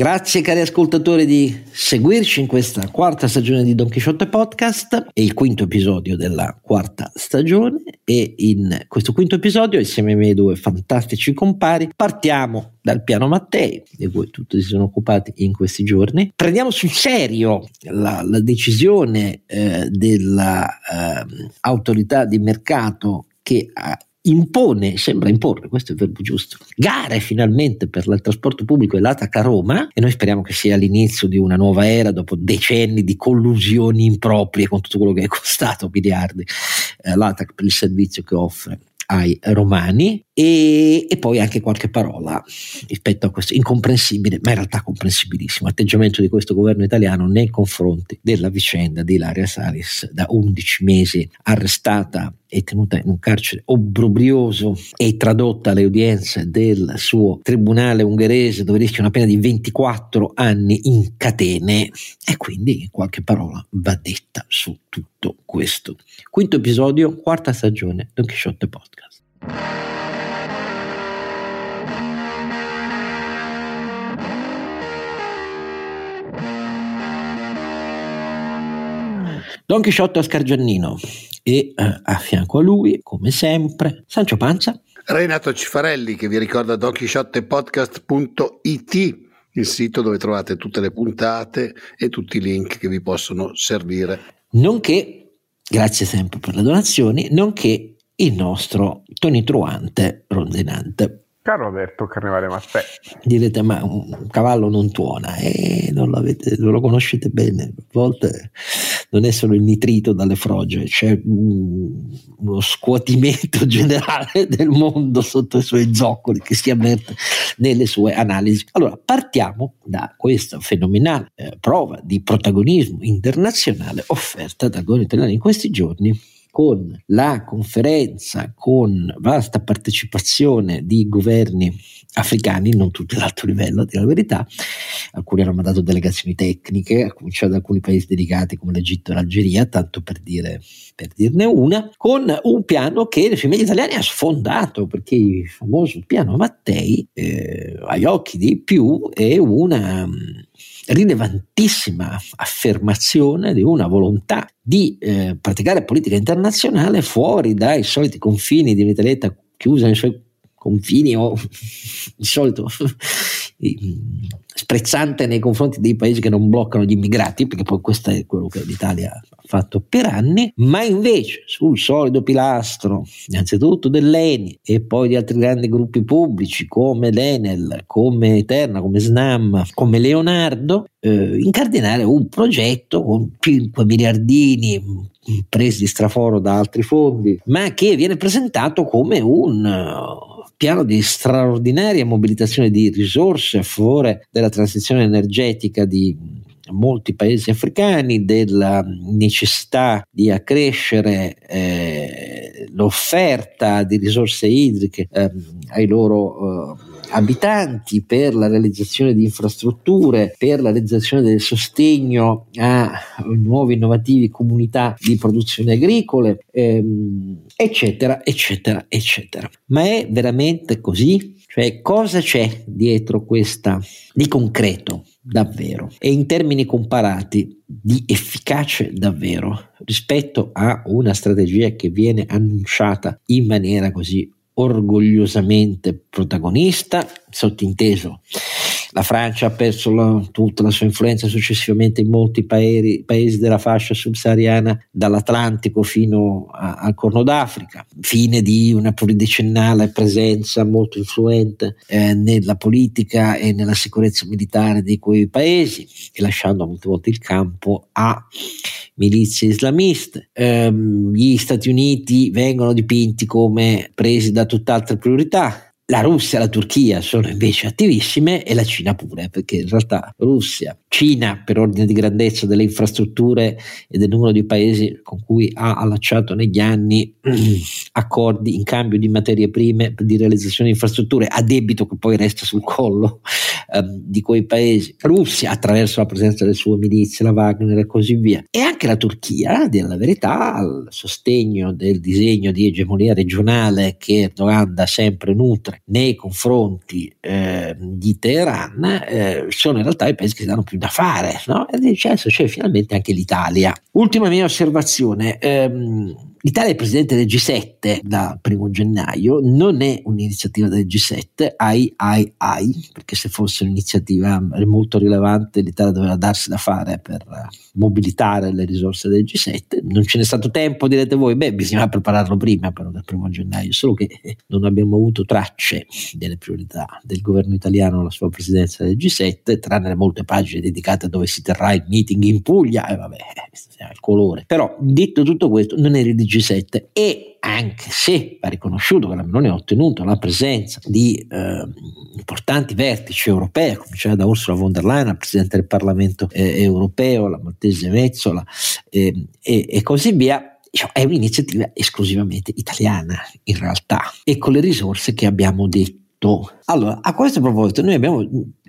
Grazie cari ascoltatori di seguirci in questa quarta stagione di Don Quixote Podcast, è il quinto episodio della quarta stagione e in questo quinto episodio insieme ai miei due fantastici compari partiamo dal piano Mattei, di cui tutti si sono occupati in questi giorni. Prendiamo sul serio la, la decisione eh, dell'autorità ehm, uh, di mercato che ha impone, sembra imporre, questo è il verbo giusto, gare finalmente per il trasporto pubblico e l'ATAC a Roma e noi speriamo che sia l'inizio di una nuova era dopo decenni di collusioni improprie con tutto quello che è costato miliardi eh, l'ATAC per il servizio che offre ai romani. E, e, poi anche qualche parola rispetto a questo incomprensibile, ma in realtà comprensibilissimo atteggiamento di questo governo italiano nei confronti della vicenda di Ilaria Salis, da 11 mesi arrestata e tenuta in un carcere obbrobrioso e tradotta alle udienze del suo tribunale ungherese dove rischia una pena di 24 anni in catene e quindi qualche parola va detta su tutto questo. Quinto episodio, quarta stagione Don Quixote Podcast. Don Chisciotto Oscar Giannino e eh, a fianco a lui, come sempre, Sancio Panza. Renato Cifarelli che vi ricorda donchisciottepodcast.it il sito dove trovate tutte le puntate e tutti i link che vi possono servire. Nonché, grazie sempre per le donazioni, nonché il nostro tonitruante rondinante. Caro Alberto Carnevale Mattei. Direte, ma un cavallo non tuona, e eh, non, non, lo conoscete bene. A volte non è solo il nitrito dalle froge, c'è uno scuotimento generale del mondo sotto i suoi zoccoli che si avverte nelle sue analisi. Allora, partiamo da questa fenomenale eh, prova di protagonismo internazionale offerta dal governo italiano in questi giorni con la conferenza con vasta partecipazione di governi africani, non tutti ad alto livello, a dire la verità, alcuni hanno mandato delegazioni tecniche, a cominciare da alcuni paesi dedicati come l'Egitto e l'Algeria, tanto per, dire, per dirne una, con un piano che le famiglie italiane ha sfondato, perché il famoso piano Mattei, eh, agli occhi di più, è una rilevantissima affermazione di una volontà di eh, praticare politica internazionale fuori dai soliti confini di un'Italietta chiusa nei suoi confini o di solito sprezzante nei confronti dei paesi che non bloccano gli immigrati, perché poi questo è quello che l'Italia ha fatto per anni, ma invece sul solido pilastro, innanzitutto dell'ENI e poi di altri grandi gruppi pubblici come l'Enel, come Eterna, come Snam, come Leonardo, eh, incardinare un progetto con 5 miliardini presi di straforo da altri fondi, ma che viene presentato come un piano di straordinaria mobilitazione di risorse a favore della transizione energetica di molti paesi africani, della necessità di accrescere eh, l'offerta di risorse idriche eh, ai loro eh, abitanti, per la realizzazione di infrastrutture, per la realizzazione del sostegno a nuove innovativi comunità di produzione agricole, ehm, eccetera, eccetera, eccetera. Ma è veramente così? Cioè, cosa c'è dietro questa di concreto davvero e in termini comparati di efficace davvero rispetto a una strategia che viene annunciata in maniera così orgogliosamente protagonista, sottinteso la Francia ha perso la, tutta la sua influenza successivamente in molti paesi, paesi della fascia subsahariana, dall'Atlantico fino al Corno d'Africa. Fine di una pluridecennale presenza molto influente eh, nella politica e nella sicurezza militare di quei paesi e lasciando molte volte il campo a milizie islamiste. Eh, gli Stati Uniti vengono dipinti come presi da tutt'altre priorità la Russia e la Turchia sono invece attivissime e la Cina pure, perché in realtà Russia, Cina per ordine di grandezza delle infrastrutture e del numero di paesi con cui ha allacciato negli anni accordi in cambio di materie prime di realizzazione di infrastrutture a debito che poi resta sul collo ehm, di quei paesi. Russia attraverso la presenza delle sue milizie, la Wagner e così via. E anche la Turchia, a dire verità, al sostegno del disegno di egemonia regionale che Erdogan da sempre nutre nei confronti eh, di Teheran eh, sono in realtà i paesi che si danno più da fare, no? E adesso c'è finalmente anche l'Italia. Ultima mia osservazione, ehm, L'Italia è presidente del G7 dal primo gennaio, non è un'iniziativa del G7, ai ai ai, perché se fosse un'iniziativa molto rilevante l'Italia doveva darsi da fare per mobilitare le risorse del G7, non ce n'è stato tempo, direte voi, beh bisognava prepararlo prima però del primo gennaio, solo che non abbiamo avuto tracce delle priorità del governo italiano alla sua presidenza del G7, tranne le molte pagine dedicate a dove si terrà il meeting in Puglia, e vabbè, il colore. Però detto tutto questo, non è il G7 e anche se va riconosciuto che la Meloni ha ottenuto la presenza di eh, importanti vertici europei, a cominciare da Ursula von der Leyen, la Presidente del Parlamento eh, europeo, la Maltese Mezzola eh, e, e così via, diciamo, è un'iniziativa esclusivamente italiana in realtà e con le risorse che abbiamo detto. Allora, a questo proposito, noi abbiamo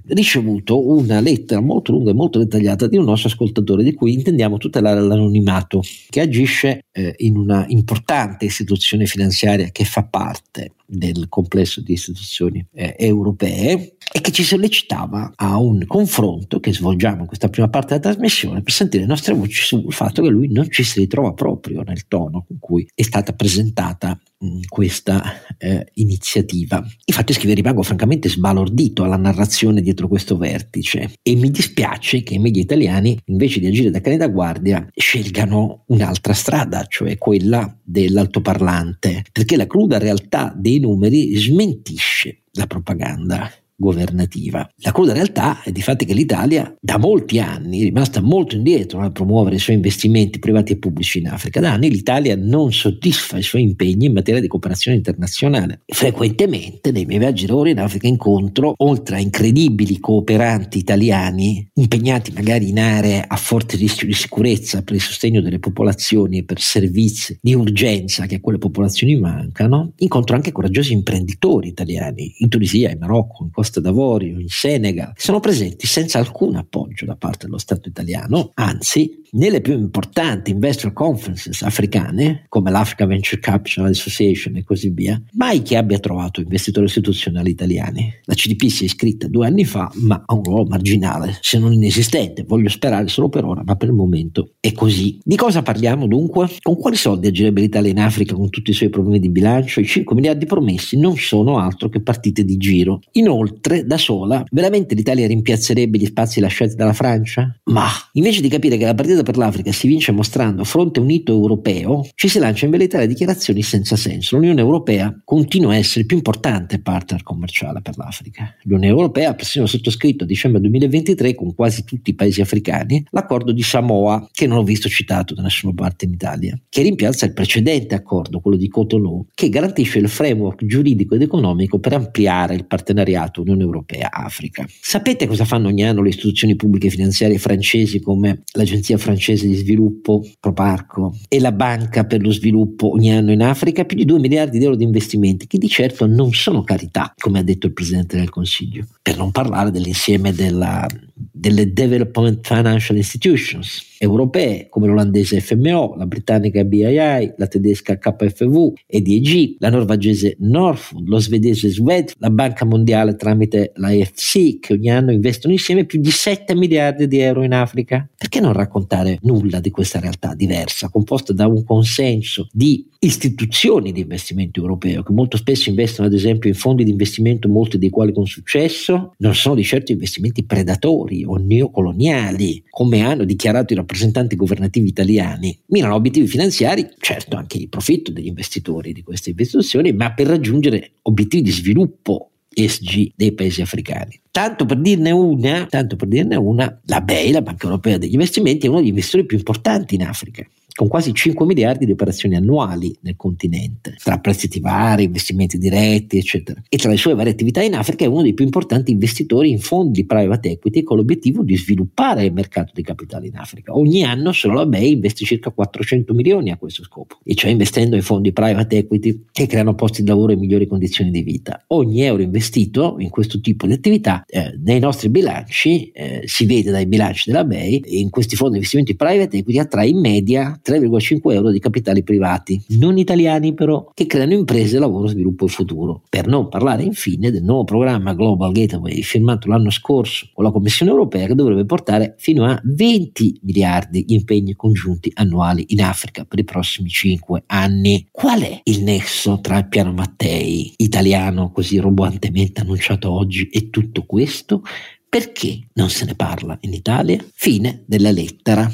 ricevuto una lettera molto lunga e molto dettagliata di un nostro ascoltatore di cui intendiamo tutelare l'anonimato, che agisce eh, in una importante istituzione finanziaria che fa parte del complesso di istituzioni eh, europee e che ci sollecitava a un confronto che svolgiamo in questa prima parte della trasmissione per sentire le nostre voci sul fatto che lui non ci si ritrova proprio nel tono con cui è stata presentata mh, questa eh, iniziativa. Infatti scrive rimango francamente sbalordito alla narrazione dietro questo vertice e mi dispiace che i media italiani invece di agire da cani da guardia scelgano un'altra strada, cioè quella dell'altoparlante, perché la cruda realtà dei numeri smentisce la propaganda governativa. La cruda realtà è di fatto che l'Italia da molti anni è rimasta molto indietro nel promuovere i suoi investimenti privati e pubblici in Africa. Da anni l'Italia non soddisfa i suoi impegni in materia di cooperazione internazionale. Frequentemente nei miei viaggi d'oro in Africa incontro, oltre a incredibili cooperanti italiani impegnati magari in aree a forte rischio di sicurezza per il sostegno delle popolazioni e per servizi di urgenza che a quelle popolazioni mancano, incontro anche coraggiosi imprenditori italiani in Tunisia, in Marocco, in Costa Costa d'Avorio, in Senegal, sono presenti senza alcun appoggio da parte dello Stato italiano, anzi nelle più importanti investor conferences africane, come l'Africa Venture Capital Association e così via, mai chi abbia trovato investitori istituzionali italiani. La CDP si è iscritta due anni fa, ma ha un ruolo marginale, se non inesistente. Voglio sperare solo per ora, ma per il momento è così. Di cosa parliamo dunque? Con quali soldi agirebbe l'Italia in Africa con tutti i suoi problemi di bilancio? I 5 miliardi promessi non sono altro che partite di giro. Inoltre, da sola, veramente l'Italia rimpiazzerebbe gli spazi lasciati dalla Francia? Ma invece di capire che la partita per l'Africa si vince mostrando fronte unito europeo, ci si lancia in velleitarie dichiarazioni senza senso. L'Unione Europea continua a essere il più importante partner commerciale per l'Africa. L'Unione Europea ha persino sottoscritto a dicembre 2023 con quasi tutti i paesi africani l'accordo di Samoa, che non ho visto citato da nessuna parte in Italia, che rimpiazza il precedente accordo, quello di Cotonou, che garantisce il framework giuridico ed economico per ampliare il partenariato Unione Europea-Africa. Sapete cosa fanno ogni anno le istituzioni pubbliche finanziarie francesi come l'Agenzia francese di sviluppo, Proparco, e la Banca per lo sviluppo ogni anno in Africa, più di 2 miliardi di euro di investimenti, che di certo non sono carità, come ha detto il Presidente del Consiglio, per non parlare dell'insieme della, delle Development Financial Institutions europee come l'olandese FMO, la britannica BII, la tedesca KFV e DEG, la norvegese Norfund, lo svedese Swed, la Banca Mondiale tramite la EFC che ogni anno investono insieme più di 7 miliardi di euro in Africa. Perché non raccontare nulla di questa realtà diversa, composta da un consenso di istituzioni di investimento europeo che molto spesso investono ad esempio in fondi di investimento, molti dei quali con successo, non sono di certo investimenti predatori o neocoloniali, come hanno dichiarato i rappresentanti governativi italiani. Mirano obiettivi finanziari, certo anche il profitto degli investitori di queste istituzioni, ma per raggiungere obiettivi di sviluppo ESG dei paesi africani. Tanto per dirne una, tanto per dirne una, la BEI, la Banca Europea degli Investimenti, è uno degli investitori più importanti in Africa con quasi 5 miliardi di operazioni annuali nel continente, tra prestiti vari, investimenti diretti, eccetera. E tra le sue varie attività in Africa è uno dei più importanti investitori in fondi di private equity con l'obiettivo di sviluppare il mercato di capitale in Africa. Ogni anno solo la BEI investe circa 400 milioni a questo scopo, e cioè investendo in fondi private equity che creano posti di lavoro e migliori condizioni di vita. Ogni euro investito in questo tipo di attività eh, nei nostri bilanci, eh, si vede dai bilanci della BEI, in questi fondi di investimento private equity attrae in media 3,5 euro di capitali privati, non italiani però, che creano imprese, lavoro, sviluppo e futuro. Per non parlare infine del nuovo programma Global Gateway firmato l'anno scorso con la Commissione europea che dovrebbe portare fino a 20 miliardi di impegni congiunti annuali in Africa per i prossimi 5 anni. Qual è il nesso tra il piano Mattei italiano così roboantemente annunciato oggi e tutto questo? Perché non se ne parla in Italia? Fine della lettera.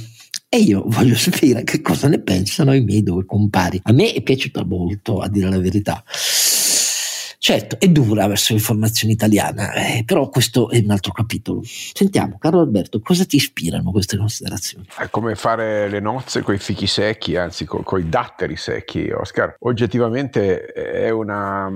E io voglio sapere che cosa ne pensano i miei due compari. A me è piaciuta molto, a dire la verità. Certo, è dura verso l'informazione italiana, eh, però questo è un altro capitolo. Sentiamo, Carlo Alberto, cosa ti ispirano queste considerazioni? È come fare le nozze con i fichi secchi, anzi con i datteri secchi, Oscar. Oggettivamente è una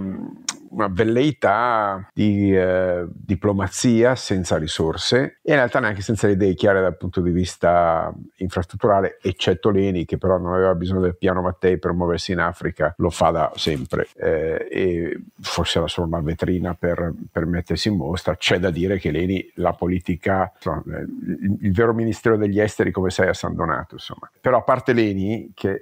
una velleità di eh, diplomazia senza risorse e in realtà neanche senza le idee chiare dal punto di vista infrastrutturale, eccetto Leni che però non aveva bisogno del piano Mattei per muoversi in Africa, lo fa da sempre eh, e forse era solo una vetrina per, per, mettersi in mostra. C'è da dire che Leni la politica, insomma, il, il, vero ministero degli esteri come sei a San Donato, insomma. Però a parte Leni che,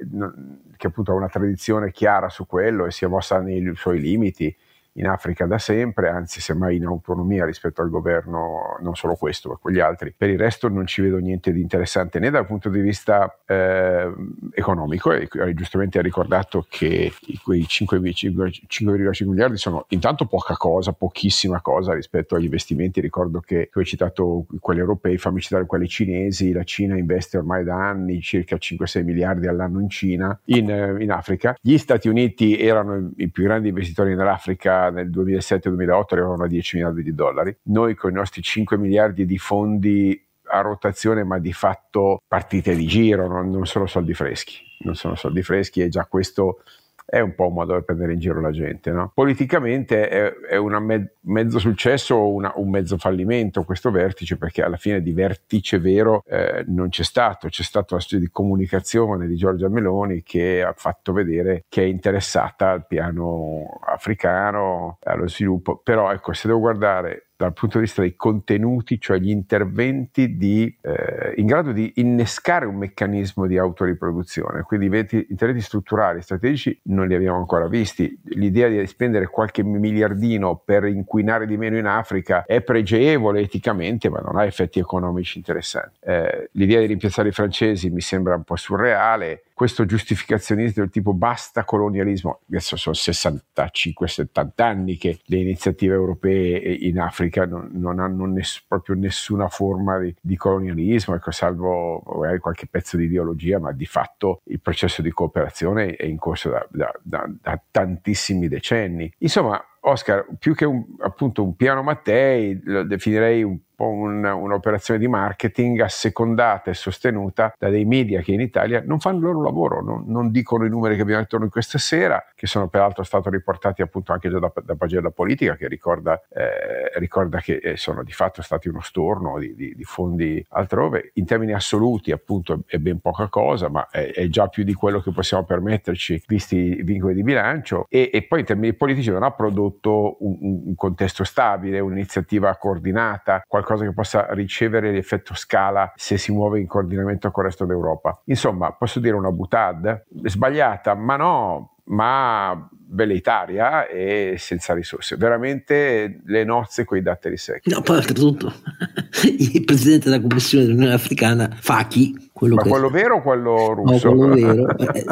che appunto ha una tradizione chiara su quello e si è mossa nei suoi limiti, in Africa da sempre, anzi semmai in autonomia rispetto al governo, non solo questo, ma quegli altri. Per il resto non ci vedo niente di interessante né dal punto di vista eh, economico, e giustamente ha ricordato che quei 5,5 miliardi sono intanto poca cosa, pochissima cosa rispetto agli investimenti. Ricordo che tu hai citato quelli europei, fammi citare quelli cinesi, la Cina investe ormai da anni circa 5-6 miliardi all'anno in Cina, in, in Africa. Gli Stati Uniti erano i più grandi investitori nell'Africa nel 2007-2008 arrivavano a 10 miliardi di dollari. Noi con i nostri 5 miliardi di fondi a rotazione, ma di fatto partite di giro, non, non sono soldi freschi. Non sono soldi freschi e già questo è un po' un modo per prendere in giro la gente. No? Politicamente è, è un me- mezzo successo o una, un mezzo fallimento questo vertice, perché alla fine di vertice vero eh, non c'è stato, c'è stata una storia di comunicazione di Giorgia Meloni che ha fatto vedere che è interessata al piano africano, allo sviluppo, però ecco, se devo guardare dal punto di vista dei contenuti, cioè gli interventi di, eh, in grado di innescare un meccanismo di autoriproduzione. Quindi interventi strutturali, strategici non li abbiamo ancora visti. L'idea di spendere qualche miliardino per inquinare di meno in Africa è pregevole eticamente, ma non ha effetti economici interessanti. Eh, l'idea di rimpiazzare i francesi mi sembra un po' surreale questo giustificazionismo del tipo basta colonialismo, adesso sono 65-70 anni che le iniziative europee in Africa non, non hanno ness, proprio nessuna forma di, di colonialismo, ecco, salvo magari qualche pezzo di ideologia, ma di fatto il processo di cooperazione è in corso da, da, da, da tantissimi decenni. Insomma, Oscar, più che un, appunto un piano Mattei, lo definirei un po' un, un'operazione di marketing assecondata e sostenuta da dei media che in Italia non fanno il loro lavoro, non, non dicono i numeri che abbiamo detto noi questa sera, che sono peraltro stati riportati appunto anche già da, da Pagella Politica, che ricorda, eh, ricorda, che eh, sono di fatto stati uno storno di, di, di, fondi altrove. In termini assoluti appunto è ben poca cosa, ma è, è, già più di quello che possiamo permetterci visti i vincoli di bilancio e, e poi in termini politici non ha prodotto un, un contesto stabile, un'iniziativa coordinata, qualcosa qualcosa che possa ricevere l'effetto scala se si muove in coordinamento con il resto d'Europa. Insomma, posso dire una butad? Sbagliata, ma no, ma velleitaria e senza risorse. Veramente le nozze con i datteri secchi. No, poi oltretutto il presidente della Commissione dell'Unione Africana, Faki, quello Ma che... quello vero o quello russo? No, quello vero. Eh,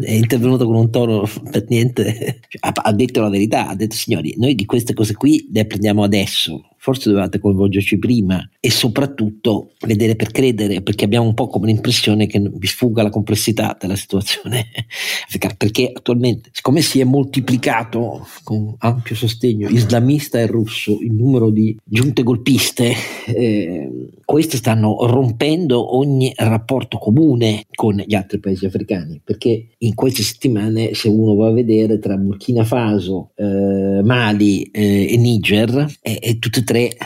è intervenuto con un tono per niente. Ha, ha detto la verità, ha detto signori, noi di queste cose qui le prendiamo adesso forse dovevate coinvolgerci prima e soprattutto vedere per credere, perché abbiamo un po' come l'impressione che vi sfugga la complessità della situazione. Perché attualmente, siccome si è moltiplicato con ampio sostegno islamista e russo il numero di giunte golpiste, eh, queste stanno rompendo ogni rapporto comune con gli altri paesi africani, perché in queste settimane, se uno va a vedere tra Burkina Faso, eh, Mali eh, e Niger, e tutte e tre tre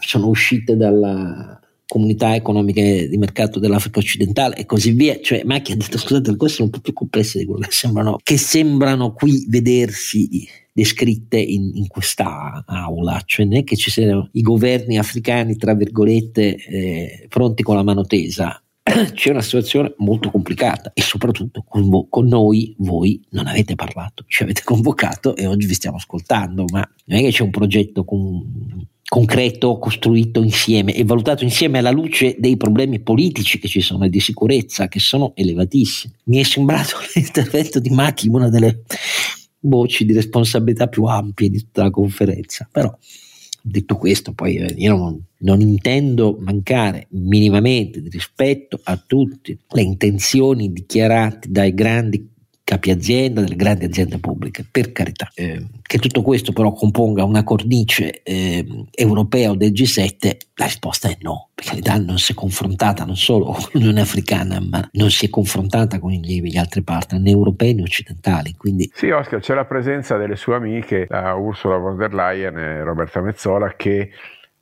sono uscite dalla comunità economiche di mercato dell'Africa occidentale e così via, cioè Macchi ha detto scusate le cose sono un po' più complesse di quello che sembrano, che sembrano qui vedersi descritte in, in questa aula, cioè non è che ci siano i governi africani tra virgolette eh, pronti con la mano tesa, c'è una situazione molto complicata e soprattutto con, vo- con, noi voi non avete parlato, ci avete convocato e oggi vi stiamo ascoltando, ma non è che c'è un progetto con, concreto costruito insieme e valutato insieme alla luce dei problemi politici che ci sono e di sicurezza che sono elevatissimi. Mi è sembrato l'intervento di Macchi una delle voci di responsabilità più ampie di tutta la conferenza, però detto questo poi eh, io non, non intendo mancare minimamente di rispetto a tutte le intenzioni dichiarate dai grandi capi azienda, delle grandi aziende pubbliche, per carità. Eh, che tutto questo però componga una cornice eh, europea o del G7, la risposta è no, perché l'Italia non si è confrontata non solo con l'Unione Africana, ma non si è confrontata con gli, gli altri partner, né europei né occidentali. Quindi... Sì, Oscar, c'è la presenza delle sue amiche, Ursula von der Leyen e Roberta Mezzola, che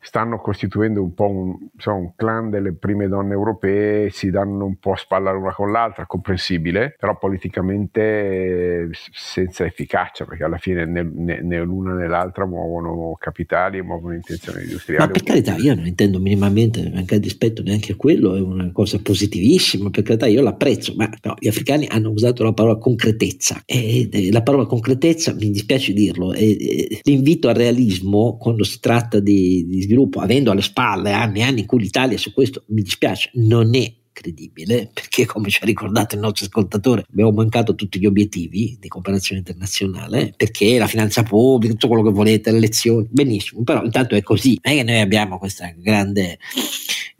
stanno costituendo un po' un, insomma, un, clan delle prime donne europee, si danno un po' a spalla l'una con l'altra, comprensibile, però politicamente senza efficacia, perché alla fine né, né, né l'una né l'altra muovono capitali e muovono intenzioni industriali. Ma per carità, io non intendo minimamente neanche il dispetto neanche a quello, è una cosa positivissima, per carità io l'apprezzo, ma no, gli africani hanno usato la parola concretezza e la parola concretezza, mi dispiace dirlo, è, è l'invito al realismo quando si tratta di, di sviluppo, avendo alle spalle anni e anni in cui l'Italia su questo, mi dispiace, non è credibile, perché come ci ha ricordato il nostro ascoltatore, abbiamo mancato tutti gli obiettivi di cooperazione internazionale, perché la finanza pubblica, tutto quello che volete, le elezioni, benissimo, però intanto è così, non è che noi abbiamo questa grande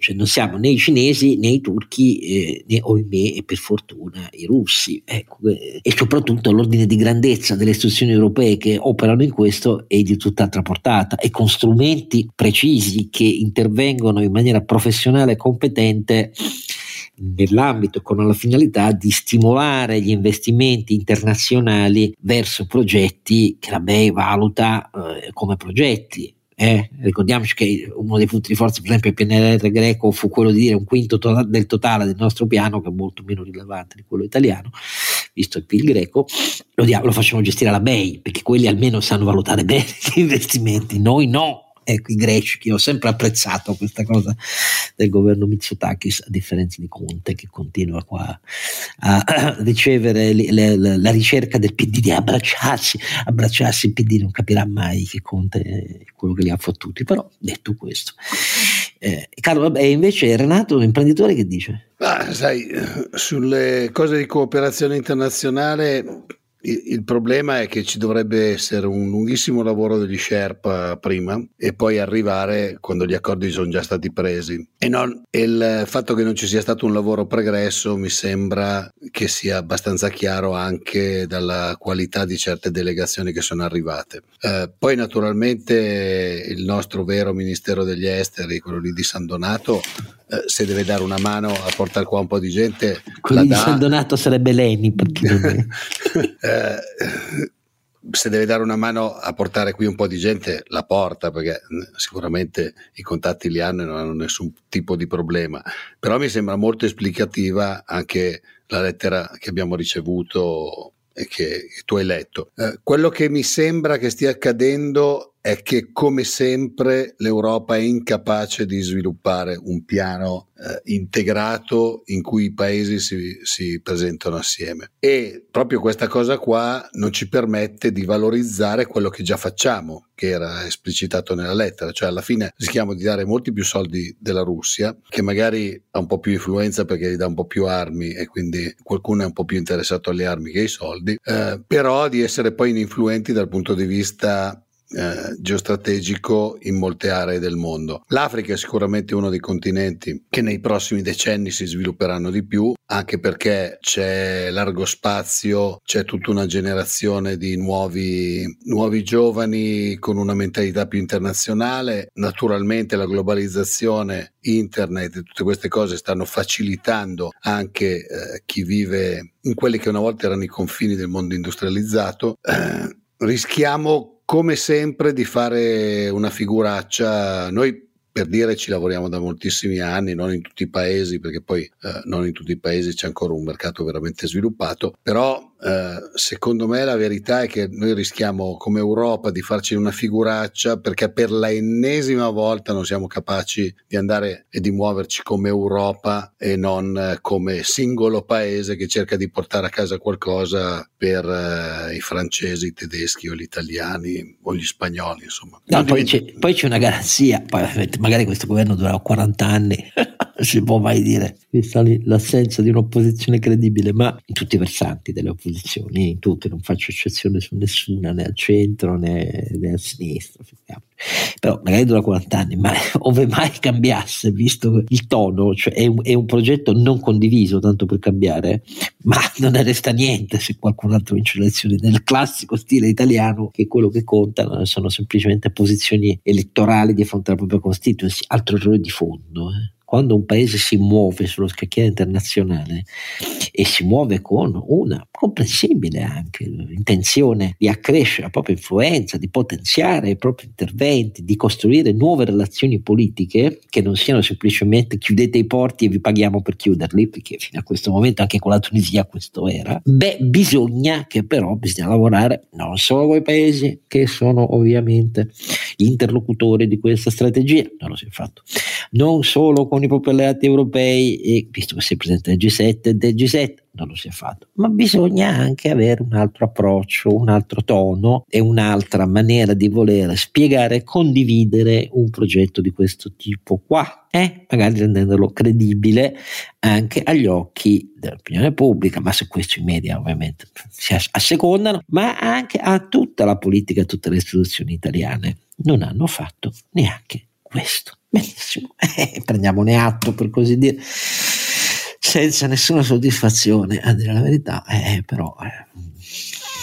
cioè non siamo né i cinesi né i turchi eh, né ohimè e per fortuna i russi. Ecco, eh, e soprattutto l'ordine di grandezza delle istituzioni europee che operano in questo è di tutt'altra portata e con strumenti precisi che intervengono in maniera professionale e competente nell'ambito con la finalità di stimolare gli investimenti internazionali verso progetti che la BEI valuta eh, come progetti eh, ricordiamoci che uno dei punti di forza, per esempio, il PNRR greco fu quello di dire un quinto to- del totale del nostro piano, che è molto meno rilevante di quello italiano, visto il PIL greco, lo, diamo, lo facciamo gestire alla BEI, perché quelli almeno sanno valutare bene gli investimenti, noi no ecco, i greci, che ho sempre apprezzato questa cosa del governo Mitsotakis, a differenza di Conte che continua qua a, ricevere le, le, la ricerca del PD di abbracciarsi, abbracciarsi il PD non capirà mai che Conte è quello che li ha fottuti, però detto questo. Eh, Carlo, vabbè, invece Renato, l'imprenditore che dice? Ah, sai, sulle cose di cooperazione internazionale il problema è che ci dovrebbe essere un lunghissimo lavoro degli Sherpa prima e poi arrivare quando gli accordi sono già stati presi. E non, il fatto che non ci sia stato un lavoro pregresso mi sembra che sia abbastanza chiaro anche dalla qualità di certe delegazioni che sono arrivate. Eh, poi naturalmente il nostro vero Ministero degli Esteri, quello lì di San Donato, eh, se deve dare una mano a portare qua un po' di gente. Quello di San Donato sarebbe Leni. Perché... eh, se deve dare una mano a portare qui un po' di gente, la porta perché sicuramente i contatti li hanno e non hanno nessun tipo di problema. Però mi sembra molto esplicativa anche la lettera che abbiamo ricevuto e che, che tu hai letto. Eh, quello che mi sembra che stia accadendo è che come sempre l'Europa è incapace di sviluppare un piano eh, integrato in cui i paesi si, si, presentano assieme. E proprio questa cosa qua non ci permette di valorizzare quello che già facciamo che era esplicitato nella lettera. Cioè alla fine rischiamo di dare molti più soldi della Russia che magari ha un po' più influenza perché gli dà un po' più armi e quindi qualcuno è un po' più interessato alle armi che ai soldi eh, però di essere poi ininfluenti dal punto di vista eh, geostrategico in molte aree del mondo. L'Africa è sicuramente uno dei continenti che nei prossimi decenni si svilupperanno di più, anche perché c'è largo spazio, c'è tutta una generazione di nuovi, nuovi giovani con una mentalità più internazionale. Naturalmente la globalizzazione, internet e tutte queste cose stanno facilitando anche eh, chi vive in quelli che una volta erano i confini del mondo industrializzato. Eh, rischiamo come sempre di fare una figuraccia. Noi per dire ci lavoriamo da moltissimi anni, non in tutti i paesi, perché poi eh, non in tutti i paesi c'è ancora un mercato veramente sviluppato, però eh, secondo me la verità è che noi rischiamo come Europa di farci una figuraccia perché per l'ennesima volta non siamo capaci di andare e di muoverci come Europa e non eh, come singolo paese che cerca di portare a casa qualcosa per eh, i francesi, i tedeschi o gli italiani o gli spagnoli, insomma. No, poi, c'è, poi, c'è, una garanzia, poi, magari questo governo durerà 40 anni, si può mai dire, l'assenza di un'opposizione credibile, ma in tutti i versanti delle opposizioni, in tutte, non faccio eccezione su nessuna, né al centro né, né a sinistra. Però magari dura 40 anni, ma ove mai cambiasse, visto il tono, cioè è un, è un progetto non condiviso, tanto per cambiare, ma non ne resta niente se qualcun altro vince le elezioni nel classico stile italiano, che quello che conta sono semplicemente posizioni elettorali di fronte alla propria constituency, altro errore di fondo. Eh quando un paese si muove sullo scacchiere internazionale e si muove con una comprensibile anche intenzione di accrescere la propria influenza, di potenziare i propri interventi, di costruire nuove relazioni politiche che non siano semplicemente chiudete i porti e vi paghiamo per chiuderli, perché fino a questo momento anche con la Tunisia questo era, beh bisogna che però bisogna lavorare non solo con i paesi che sono ovviamente interlocutori di questa strategia, non lo si è fatto, non solo con con i propri alleati europei e visto che sei presente del G7 e del G7 non lo si è fatto, ma bisogna anche avere un altro approccio, un altro tono e un'altra maniera di voler spiegare e condividere un progetto di questo tipo qua, eh? magari rendendolo credibile anche agli occhi dell'opinione pubblica, ma su questo i media ovviamente si assecondano, ma anche a tutta la politica, a tutte le istituzioni italiane. Non hanno fatto neanche questo. Benissimo, eh, prendiamone atto per così dire, senza nessuna soddisfazione, a dire la verità, eh, però... Eh,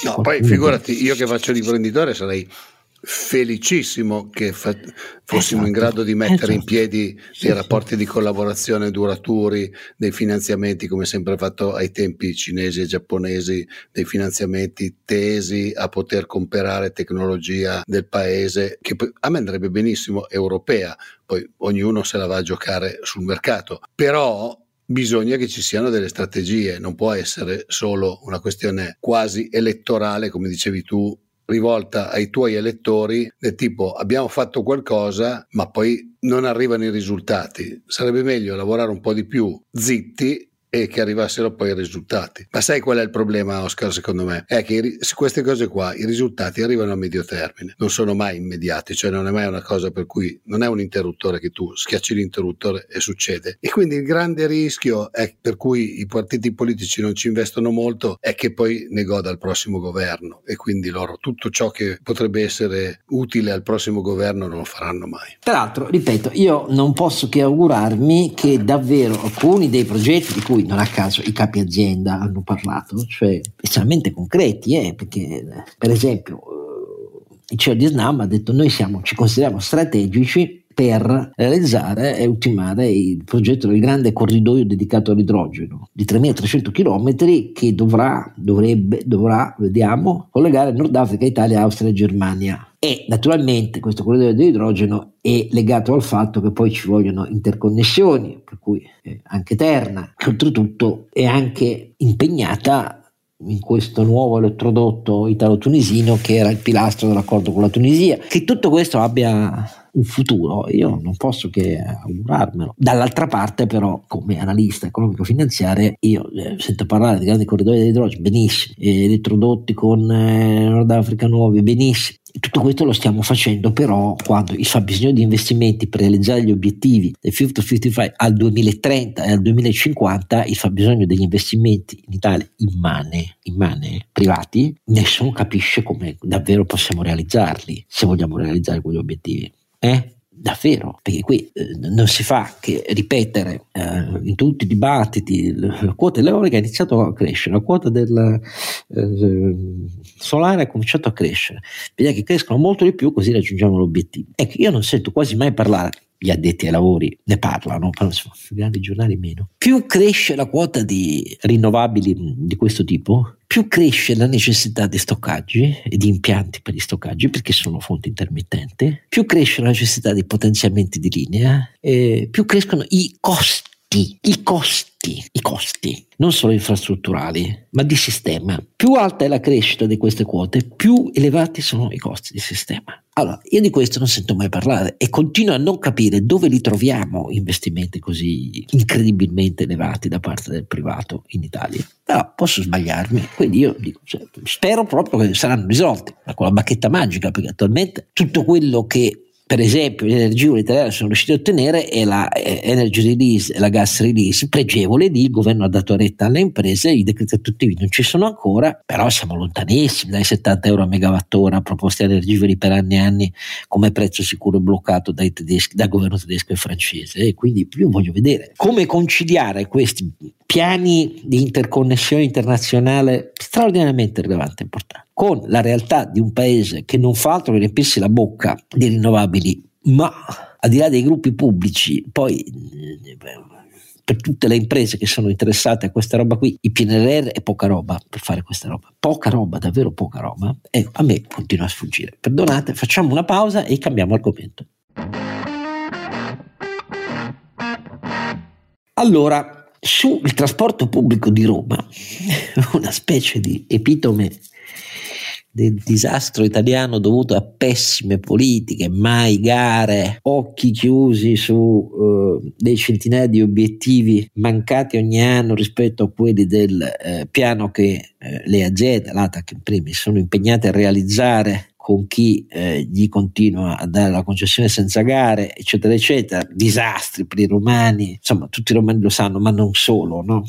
no, poi figurati, io che faccio l'imprenditore sarei felicissimo che fa- fossimo esatto, in grado di mettere esatto. in piedi dei rapporti di collaborazione duraturi, dei finanziamenti come sempre fatto ai tempi cinesi e giapponesi, dei finanziamenti tesi a poter comprare tecnologia del paese che a me andrebbe benissimo europea, poi ognuno se la va a giocare sul mercato, però bisogna che ci siano delle strategie, non può essere solo una questione quasi elettorale, come dicevi tu, rivolta ai tuoi elettori del tipo abbiamo fatto qualcosa ma poi non arrivano i risultati. Sarebbe meglio lavorare un po' di più zitti e che arrivassero poi i risultati. Ma sai qual è il problema, Oscar, secondo me? È che su queste cose qua i risultati arrivano a medio termine, non sono mai immediati, cioè non è mai una cosa per cui non è un interruttore che tu schiacci l'interruttore e succede. E quindi il grande rischio è per cui i partiti politici non ci investono molto è che poi ne goda il prossimo governo e quindi loro tutto ciò che potrebbe essere utile al prossimo governo non lo faranno mai. Tra ripeto, io non posso che augurarmi che davvero alcuni dei progetti di cui non a caso i capi azienda hanno parlato, cioè estremamente concreti, eh, perché per esempio eh, il CEO di Snam ha detto noi siamo, ci consideriamo strategici per realizzare e ultimare il progetto del grande corridoio dedicato all'idrogeno di 3.300 km che dovrà, dovrebbe, dovrà, vediamo, collegare Nord Africa, Italia, Austria e Germania. E naturalmente questo corridoio dell'idrogeno è legato al fatto che poi ci vogliono interconnessioni, per cui anche Terna, che oltretutto è anche impegnata in questo nuovo elettrodotto italo-tunisino che era il pilastro dell'accordo con la Tunisia. Che tutto questo abbia un futuro, io non posso che augurarmelo. Dall'altra parte, però, come analista economico-finanziario, io eh, sento parlare di grandi corridoi dell'idrogeno, benissimo, elettrodotti con eh, Nord Africa nuovi, benissimo. Tutto questo lo stiamo facendo però quando il fabbisogno di investimenti per realizzare gli obiettivi del Fit to 55 al 2030 e al 2050, il fabbisogno degli investimenti in Italia immane, immane privati, nessuno capisce come davvero possiamo realizzarli se vogliamo realizzare quegli obiettivi. Eh? Davvero, perché qui eh, non si fa che ripetere eh, in tutti i dibattiti la quota dell'eolica ha iniziato a crescere, la quota del eh, solare ha cominciato a crescere, vediamo che crescono molto di più così raggiungiamo l'obiettivo. Ecco, io non sento quasi mai parlare gli addetti ai lavori ne parlano, però insomma, grandi giornali meno. Più cresce la quota di rinnovabili di questo tipo, più cresce la necessità di stoccaggi e di impianti per gli stoccaggi perché sono fonti intermittenti, più cresce la necessità di potenziamenti di linea, più crescono i costi, i costi costi, i costi, non solo infrastrutturali, ma di sistema. Più alta è la crescita di queste quote, più elevati sono i costi di sistema. Allora, io di questo non sento mai parlare e continuo a non capire dove li troviamo investimenti così incredibilmente elevati da parte del privato in Italia. Però posso sbagliarmi, quindi io dico, cioè, spero proprio che saranno risolti con la bacchetta magica, perché attualmente tutto quello che per esempio le energie italiane sono riuscite a ottenere è la eh, energy release e la gas release pregevole lì il governo ha dato retta alle imprese i decreti attuativi non ci sono ancora però siamo lontanissimi dai 70 euro a megawattora proposti a Energiveri per anni e anni come prezzo sicuro bloccato dai tedeschi, dal governo tedesco e francese. E quindi io voglio vedere come conciliare questi piani di interconnessione internazionale straordinariamente rilevanti e importanti con la realtà di un paese che non fa altro che riempirsi la bocca di rinnovabili, ma al di là dei gruppi pubblici, poi per tutte le imprese che sono interessate a questa roba qui, il PNRR è poca roba per fare questa roba, poca roba, davvero poca roba, e a me continua a sfuggire. Perdonate, facciamo una pausa e cambiamo argomento. Allora, sul trasporto pubblico di Roma, una specie di epitome del disastro italiano dovuto a pessime politiche, mai gare, occhi chiusi su uh, dei centinaia di obiettivi mancati ogni anno rispetto a quelli del uh, piano che uh, le aziende, l'ATAC in primis, sono impegnate a realizzare con chi eh, gli continua a dare la concessione senza gare, eccetera, eccetera, disastri per i romani, insomma tutti i romani lo sanno, ma non solo, no?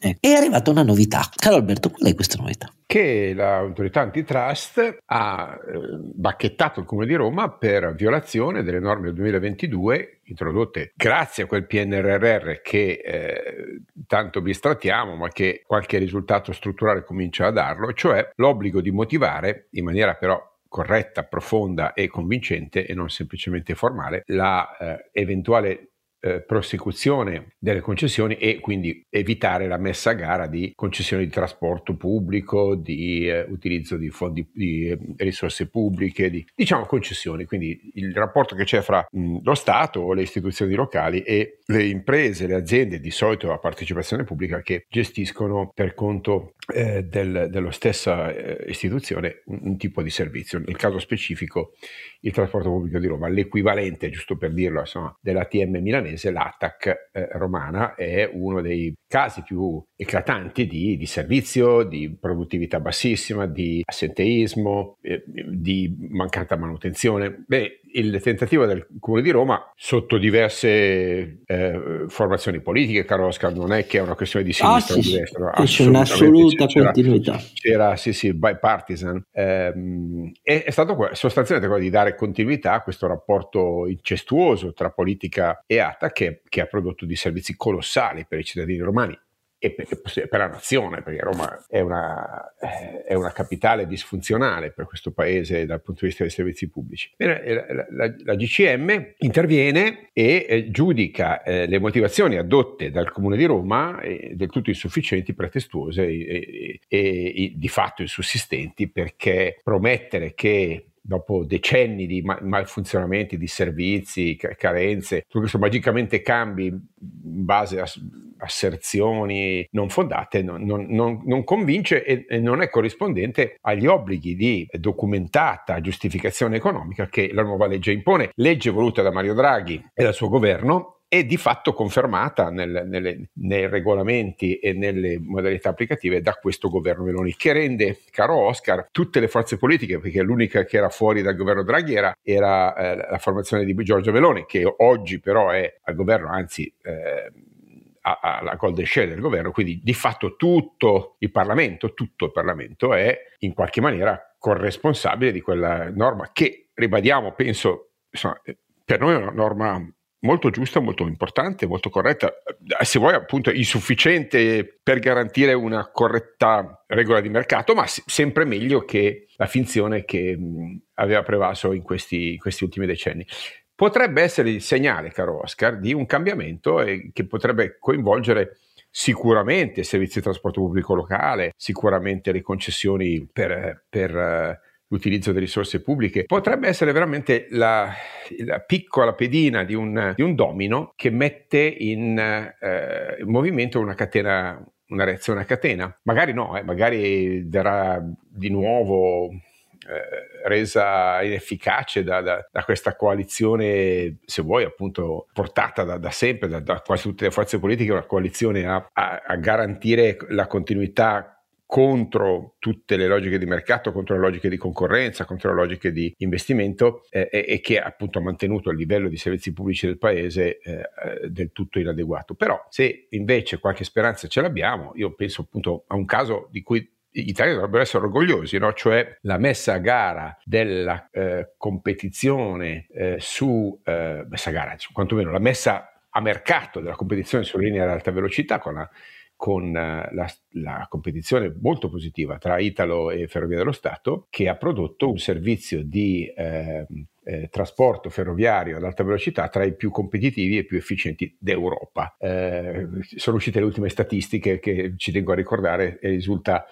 Eh, è arrivata una novità. Caro Alberto, qual è questa novità? Che l'autorità antitrust ha eh, bacchettato il Comune di Roma per violazione delle norme del 2022 introdotte grazie a quel PNRR che eh, tanto bistrattiamo ma che qualche risultato strutturale comincia a darlo, cioè l'obbligo di motivare in maniera però corretta, profonda e convincente e non semplicemente formale la eh, eventuale eh, prosecuzione delle concessioni e quindi evitare la messa a gara di concessioni di trasporto pubblico, di eh, utilizzo di fondi di eh, risorse pubbliche, di diciamo concessioni, quindi il rapporto che c'è fra mh, lo Stato o le istituzioni locali e le imprese, le aziende di solito a partecipazione pubblica che gestiscono per conto eh, del, dello stessa eh, istituzione un, un, tipo di servizio. Nel caso specifico il trasporto pubblico di Roma, l'equivalente, giusto per dirlo, insomma, dell'ATM milanese, l'ATAC eh, romana è uno dei casi più eclatanti di, di, servizio, di produttività bassissima, di assenteismo, eh, di mancata manutenzione. Beh, il tentativo del Comune di Roma, sotto diverse eh, formazioni politiche, caro Oscar, non è che è una questione di sinistra ah, o di destra, c'è un'assoluta c'era, continuità. C'era, sì, sì, bipartisan. Ehm, è, è stato sostanzialmente quello di dare continuità a questo rapporto incestuoso tra politica e ATA che, che ha prodotto dei servizi colossali per i cittadini romani e per, per, la nazione, perché Roma è una, è una, capitale disfunzionale per questo paese dal punto di vista dei servizi pubblici. Bene, la, la, la, GCM interviene e eh, giudica eh, le motivazioni adotte dal Comune di Roma eh, del tutto insufficienti, pretestuose e, e, e di fatto insussistenti perché promettere che dopo decenni di malfunzionamenti di servizi, carenze, tutto questo magicamente cambi in base a asserzioni non fondate, non, non, non convince e, e, non è corrispondente agli obblighi di documentata giustificazione economica che la nuova legge impone, legge voluta da Mario Draghi e dal suo governo e di fatto confermata nel, nelle, nei regolamenti e nelle modalità applicative da questo governo Meloni, che rende, caro Oscar, tutte le forze politiche, perché l'unica che era fuori dal governo Draghi era, era eh, la formazione di Giorgio Meloni, che oggi però è al governo, anzi... Eh, alla golden share del governo, quindi di fatto tutto il Parlamento, tutto il Parlamento è in qualche maniera corresponsabile di quella norma che, ribadiamo, penso, insomma, per noi è una norma molto giusta, molto importante, molto corretta, eh, se vuoi appunto insufficiente per garantire una corretta regola di mercato, ma sempre meglio che la finzione che aveva prevalso in questi, in questi ultimi decenni potrebbe essere il segnale, caro Oscar, di un cambiamento eh, che potrebbe coinvolgere sicuramente i servizi di trasporto pubblico locale, sicuramente le concessioni per, per l'utilizzo delle risorse pubbliche, potrebbe essere veramente la, la piccola pedina di un, di un, domino che mette in, eh, in movimento una catena una reazione a catena. Magari no, eh, magari verrà di nuovo eh, resa inefficace da, da, da, questa coalizione, se vuoi, appunto portata da, da sempre, da, quasi tutte le forze politiche, una coalizione a, a, a garantire la continuità contro tutte le logiche di mercato, contro le logiche di concorrenza, contro le logiche di investimento eh, e che appunto ha mantenuto il livello di servizi pubblici del paese eh, eh, del tutto inadeguato. Però se invece qualche speranza ce l'abbiamo, io penso appunto a un caso di cui gli italiani dovrebbero essere orgogliosi, no? cioè la messa a gara della eh, competizione eh, su, eh, messa a gara, quantomeno la messa a mercato della competizione sulle linee ad alta velocità con la con eh, la, la, competizione molto positiva tra Italo e Ferrovia dello Stato, che ha prodotto un servizio di eh, eh, trasporto ferroviario ad alta velocità tra i più competitivi e più efficienti d'Europa. Eh, sono uscite le ultime statistiche che ci tengo a ricordare e risulta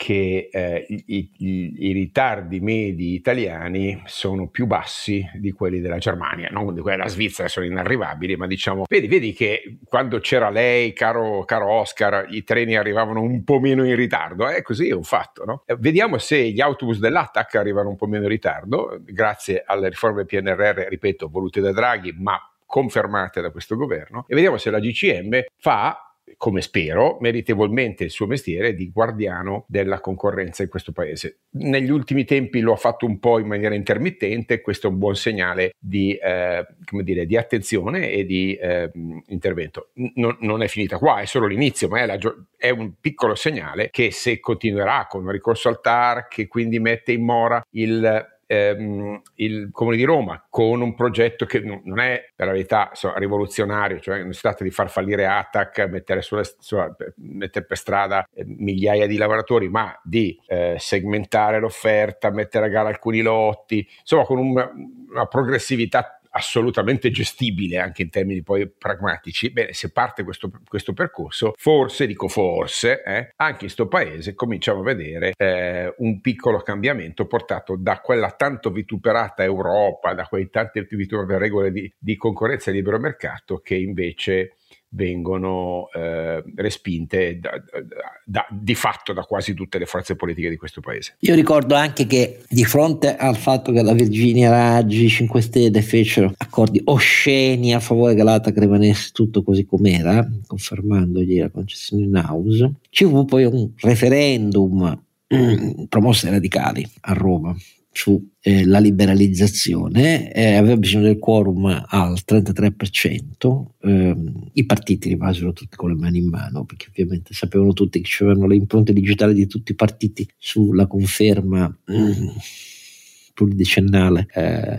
che eh, i, i, i, ritardi medi italiani sono più bassi di quelli della Germania, non di quelli della Svizzera, sono inarrivabili, ma diciamo, vedi, vedi che quando c'era lei, caro, caro Oscar, i treni arrivavano un po' meno in ritardo, eh, così, è un fatto, no? Eh, vediamo se gli autobus dell'ATAC arrivano un po' meno in ritardo, grazie alle riforme PNRR, ripeto, volute da Draghi, ma confermate da questo governo, e vediamo se la GCM fa come spero, meritevolmente il suo mestiere di guardiano della concorrenza in questo paese. Negli ultimi tempi lo ha fatto un po' in maniera intermittente, questo è un buon segnale di, eh, dire, di attenzione e di eh, intervento. Non, non, è finita qua, è solo l'inizio, ma è, la, è, un piccolo segnale che se continuerà con un ricorso al TAR, che quindi mette in mora il ehm, il Comune di Roma con un progetto che non è per la verità so, rivoluzionario, cioè non si tratta di far fallire ATAC, mettere, sulla, sulla, mettere per strada eh, migliaia di lavoratori, ma di eh, segmentare l'offerta, mettere a gara alcuni lotti, insomma con un, una progressività assolutamente gestibile anche in termini poi pragmatici, bene, se parte questo, questo percorso, forse, dico forse, eh, anche in questo paese cominciamo a vedere eh, un piccolo cambiamento portato da quella tanto vituperata Europa, da quelle tante vituperate regole di, di concorrenza e libero mercato che invece vengono eh, respinte da, da, di fatto da quasi tutte le forze politiche di questo paese. Io ricordo anche che di fronte al fatto che la Virginia Raggi, 5 Stelle fecero accordi osceni a favore che l'ATAC rimanesse tutto così com'era, confermandogli la concessione in house, ci fu poi un referendum promosso dai radicali a Roma sulla eh, liberalizzazione, eh, aveva bisogno del quorum al 33%, eh, i partiti rimasero tutti con le mani in mano, perché ovviamente sapevano tutti che c'erano le impronte digitali di tutti i partiti sulla conferma mm, pluridecennale eh,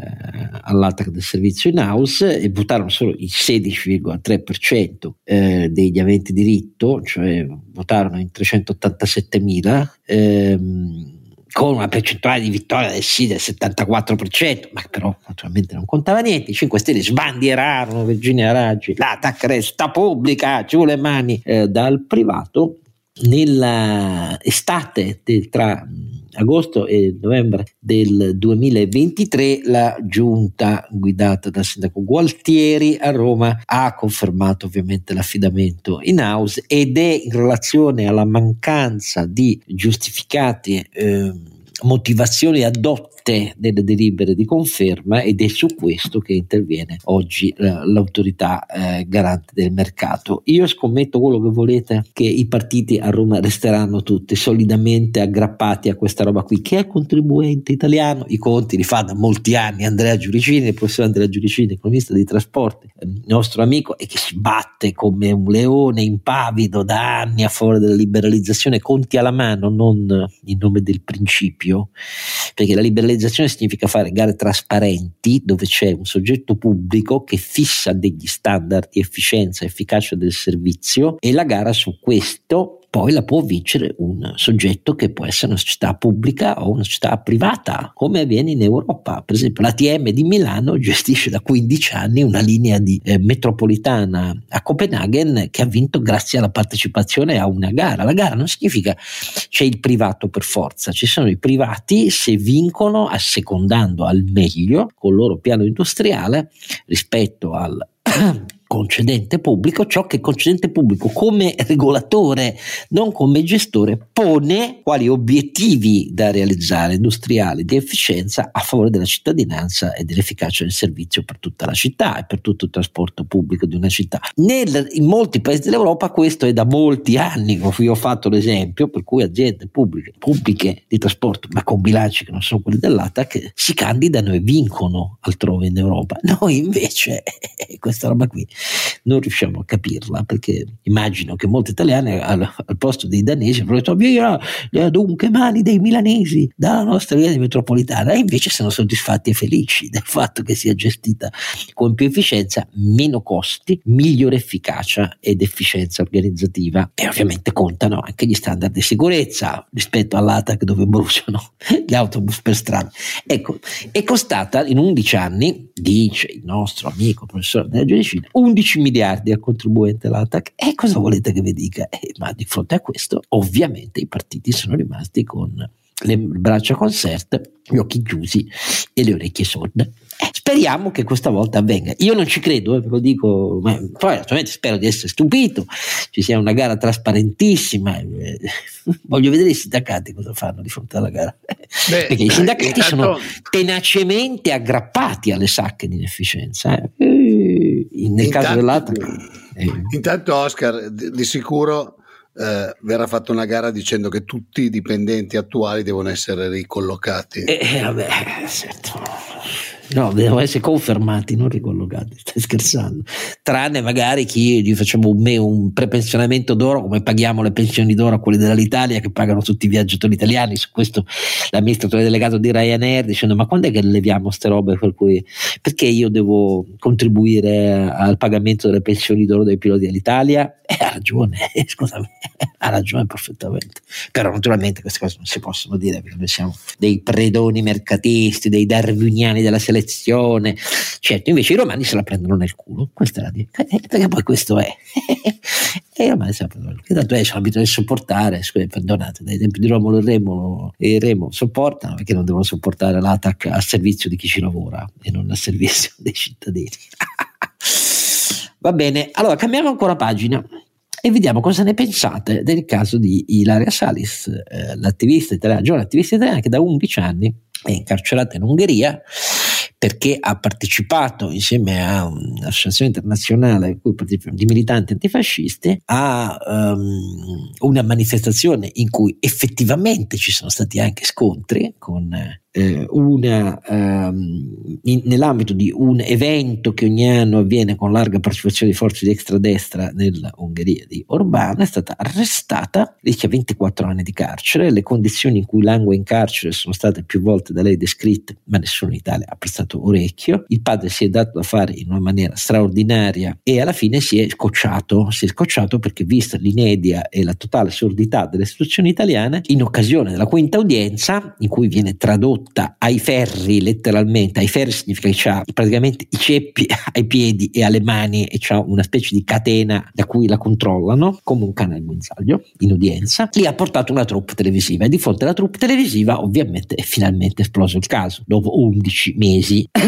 all'ATAC del servizio in house e votarono solo il 16,3% eh, degli aventi diritto, cioè votarono in 387.000. Ehm, con una percentuale di vittoria del sì del 74%, ma però naturalmente non contava niente. I 5 Stelle sbandierarono Virginia Raggi, l'attacca resta pubblica, giù le mani eh, dal privato. Nell'estate del, tra agosto e novembre del 2023 la giunta guidata dal sindaco Gualtieri a Roma ha confermato ovviamente l'affidamento in house ed è in relazione alla mancanza di giustificati eh, motivazioni addotte delle delibere di conferma ed è su questo che interviene oggi eh, l'autorità eh, garante del mercato. Io scommetto quello che volete che i partiti a Roma resteranno tutti solidamente aggrappati a questa roba qui che è contribuente italiano, i conti li fa da molti anni Andrea Giuricini, il professor Andrea Giuricini, economista dei trasporti, nostro amico e che si batte come un leone impavido da anni a favore della liberalizzazione, conti alla mano, non in nome del principio perché la liberalizzazione significa fare gare trasparenti dove c'è un soggetto pubblico che fissa degli standard di efficienza e efficacia del servizio e la gara su questo poi la può vincere un soggetto che può essere una società pubblica o una società privata, come avviene in Europa. Per esempio l'ATM di Milano gestisce da 15 anni una linea di eh, metropolitana a Copenaghen che ha vinto grazie alla partecipazione a una gara. La gara non significa c'è il privato per forza, ci sono i privati se vincono assecondando al meglio col loro piano industriale rispetto al concedente pubblico, ciò che il concedente pubblico come regolatore, non come gestore, pone quali obiettivi da realizzare industriali di efficienza a favore della cittadinanza e dell'efficacia del servizio per tutta la città e per tutto il trasporto pubblico di una città. Nel, in molti paesi dell'Europa questo è da molti anni, vi ho fatto l'esempio, per cui aziende pubbliche, pubbliche di trasporto, ma con bilanci che non sono quelli dell'ATAC, si candidano e vincono altrove in Europa. Noi invece, questa roba qui, non riusciamo a capirla perché immagino che molti italiani al, al posto dei danesi hanno detto via dunque mani dei milanesi dalla nostra via metropolitana e invece sono soddisfatti e felici del fatto che sia gestita con più efficienza, meno costi, migliore efficacia ed efficienza organizzativa e ovviamente contano anche gli standard di sicurezza rispetto all'ATAC dove bruciano gli autobus per strada. Ecco, è costata in 11 anni, dice il nostro amico professore della Giudicina, 11 miliardi al contribuente l'ATAC. E cosa volete che vi dica? Eh, ma di fronte a questo, ovviamente, i partiti sono rimasti con le braccia conserte, gli occhi chiusi e le orecchie sorde. Eh, speriamo che questa volta avvenga. Io non ci credo, eh, ve lo dico, ma poi naturalmente spero di essere stupito, ci sia una gara trasparentissima. Eh, voglio vedere i sindacati cosa fanno di fronte alla gara. Beh, Perché i sindacati intanto... sono tenacemente aggrappati alle sacche di inefficienza. Eh. Nel intanto, caso dell'altro. Eh. Intanto, Oscar, di sicuro eh, verrà fatta una gara dicendo che tutti i dipendenti attuali devono essere ricollocati. Eh, vabbè, certo. No, devono essere confermati, non ricollocati. Stai scherzando. Tranne magari chi gli facciamo un, un prepensionamento d'oro, come paghiamo le pensioni d'oro a quelli dell'Italia che pagano tutti i viaggiatori italiani. Su questo l'amministratore delegato di Ryanair dicendo: Ma quando è che leviamo queste robe? Per cui, perché io devo contribuire al pagamento delle pensioni d'oro dei piloti dell'Italia? E eh, ha ragione, scusami, ha ragione perfettamente. Però naturalmente queste cose non si possono dire perché noi siamo dei predoni mercatisti, dei darwiniani della selezione selezione. Certo, invece i romani se la prendono nel culo, questa è la dire, eh, perché poi questo è. e i romani se la prendono nel culo, tanto è, c'è l'abitudine di sopportare, scusate, perdonate, dai tempi di Romolo e Remo, e Remo sopportano perché non devono sopportare l'attacco al servizio di chi ci lavora e non al servizio dei cittadini. Va bene, allora cambiamo ancora pagina e vediamo cosa ne pensate del caso di Ilaria Salis, eh, l'attivista italiana, giovane attivista italiana che da 11 anni è incarcerata in Ungheria perché ha partecipato insieme a un'associazione internazionale di militanti antifascisti a um, una manifestazione in cui effettivamente ci sono stati anche scontri con eh, una, um, in, nell'ambito di un evento che ogni anno avviene con larga partecipazione di forze di extradestra nella Ungheria di Orbán, è stata arrestata, rischia 24 anni di carcere, le condizioni in cui langua in carcere sono state più volte da lei descritte, ma nessuno in Italia ha prestato orecchio, il padre si è dato da fare in una maniera straordinaria e alla fine si è scocciato, si è scocciato perché vista l'inedia e la totale sordità delle istituzioni italiane, in occasione della quinta udienza, in cui viene tradotto condotta ai ferri, letteralmente, ai ferri significa che ha praticamente i ceppi ai piedi e alle mani e c'ha una specie di catena da cui la controllano, come un cane al guinzaglio, in udienza, lì ha portato una troupe televisiva e di fronte alla troupe televisiva ovviamente è finalmente esploso il caso, dopo 11 mesi.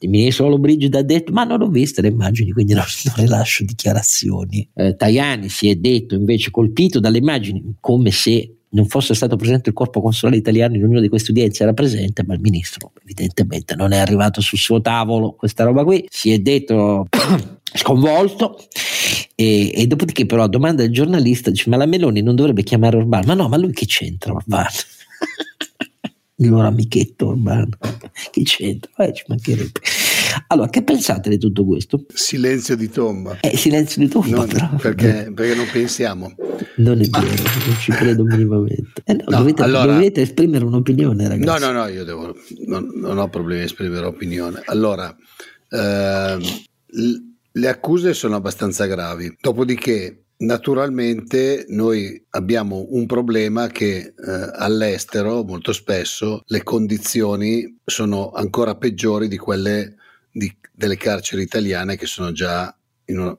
il ministro Lollobrigida ha detto ma non ho visto le immagini, quindi non, non rilascio dichiarazioni. Eh, Tajani si è detto invece colpito dalle immagini come se non fosse stato presente il corpo consolare italiano in ognuna di queste udienze era presente, ma il ministro evidentemente non è arrivato sul suo tavolo questa roba qui, si è detto sconvolto e, e, dopodiché però a domanda del giornalista dice ma la Meloni non dovrebbe chiamare Orban? Ma no, ma lui che c'entra Orban? il loro amichetto Orban, che c'entra? Eh, ci mancherebbe. Allora, che pensate di tutto questo? Silenzio di tomba. Eh, silenzio di tomba, non, però. Perché, perché, non pensiamo. Non è Ma... vero, non ci credo minimamente. Eh no, no, dovete, allora... dovete, esprimere un'opinione, ragazzi. No, no, no, io devo, non, non ho problemi a esprimere opinione. Allora, eh, le accuse sono abbastanza gravi. Dopodiché, naturalmente noi abbiamo un problema che eh, all'estero molto spesso le condizioni sono ancora peggiori di quelle di, delle carceri italiane che sono già una,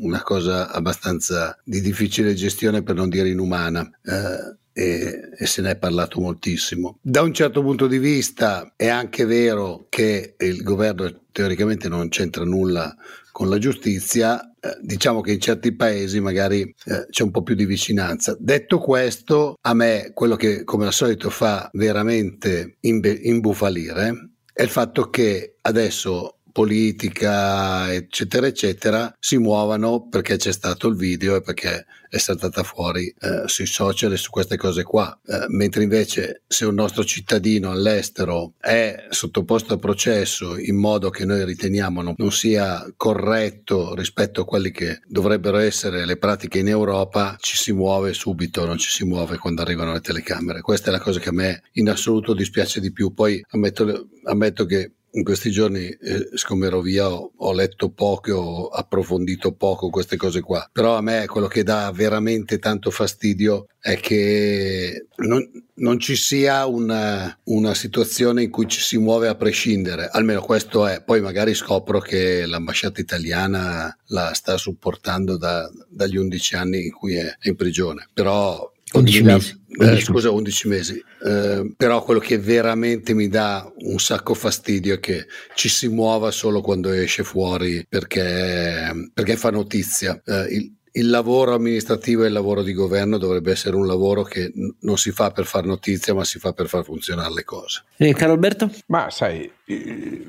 una, cosa abbastanza di difficile gestione per non dire inumana. Eh, e, e, se ne è parlato moltissimo. Da un certo punto di vista è anche vero che il governo teoricamente non c'entra nulla con la giustizia, eh, diciamo che in certi paesi magari eh, c'è un po' più di vicinanza. Detto questo, a me quello che come al solito fa veramente imbe- imbufalire è il fatto che adesso politica, eccetera, eccetera, si muovano perché c'è stato il video e perché è saltata fuori eh, sui social e su queste cose qua. Eh, mentre invece se un nostro cittadino all'estero è sottoposto a processo in modo che noi riteniamo non, non sia corretto rispetto a quelle che dovrebbero essere le pratiche in Europa, ci si muove subito, non ci si muove quando arrivano le telecamere. Questa è la cosa che a me in assoluto dispiace di più. Poi ammetto, ammetto che in questi giorni, eh, siccome ero via, ho, ho, letto poco, ho approfondito poco queste cose qua. Però a me quello che dà veramente tanto fastidio è che non, non ci sia una, una, situazione in cui ci si muove a prescindere. Almeno questo è. Poi magari scopro che l'ambasciata italiana la sta supportando da, dagli 11 anni in cui è in prigione. Però 11 mesi. Eh, scusa, 11 mesi. Eh, però quello che veramente mi dà un sacco fastidio è che ci si muova solo quando esce fuori perché, perché fa notizia. Eh, il, il lavoro amministrativo e il lavoro di governo dovrebbe essere un lavoro che non si fa per far notizia, ma si fa per far funzionare le cose. E Carlo Alberto? Ma sai,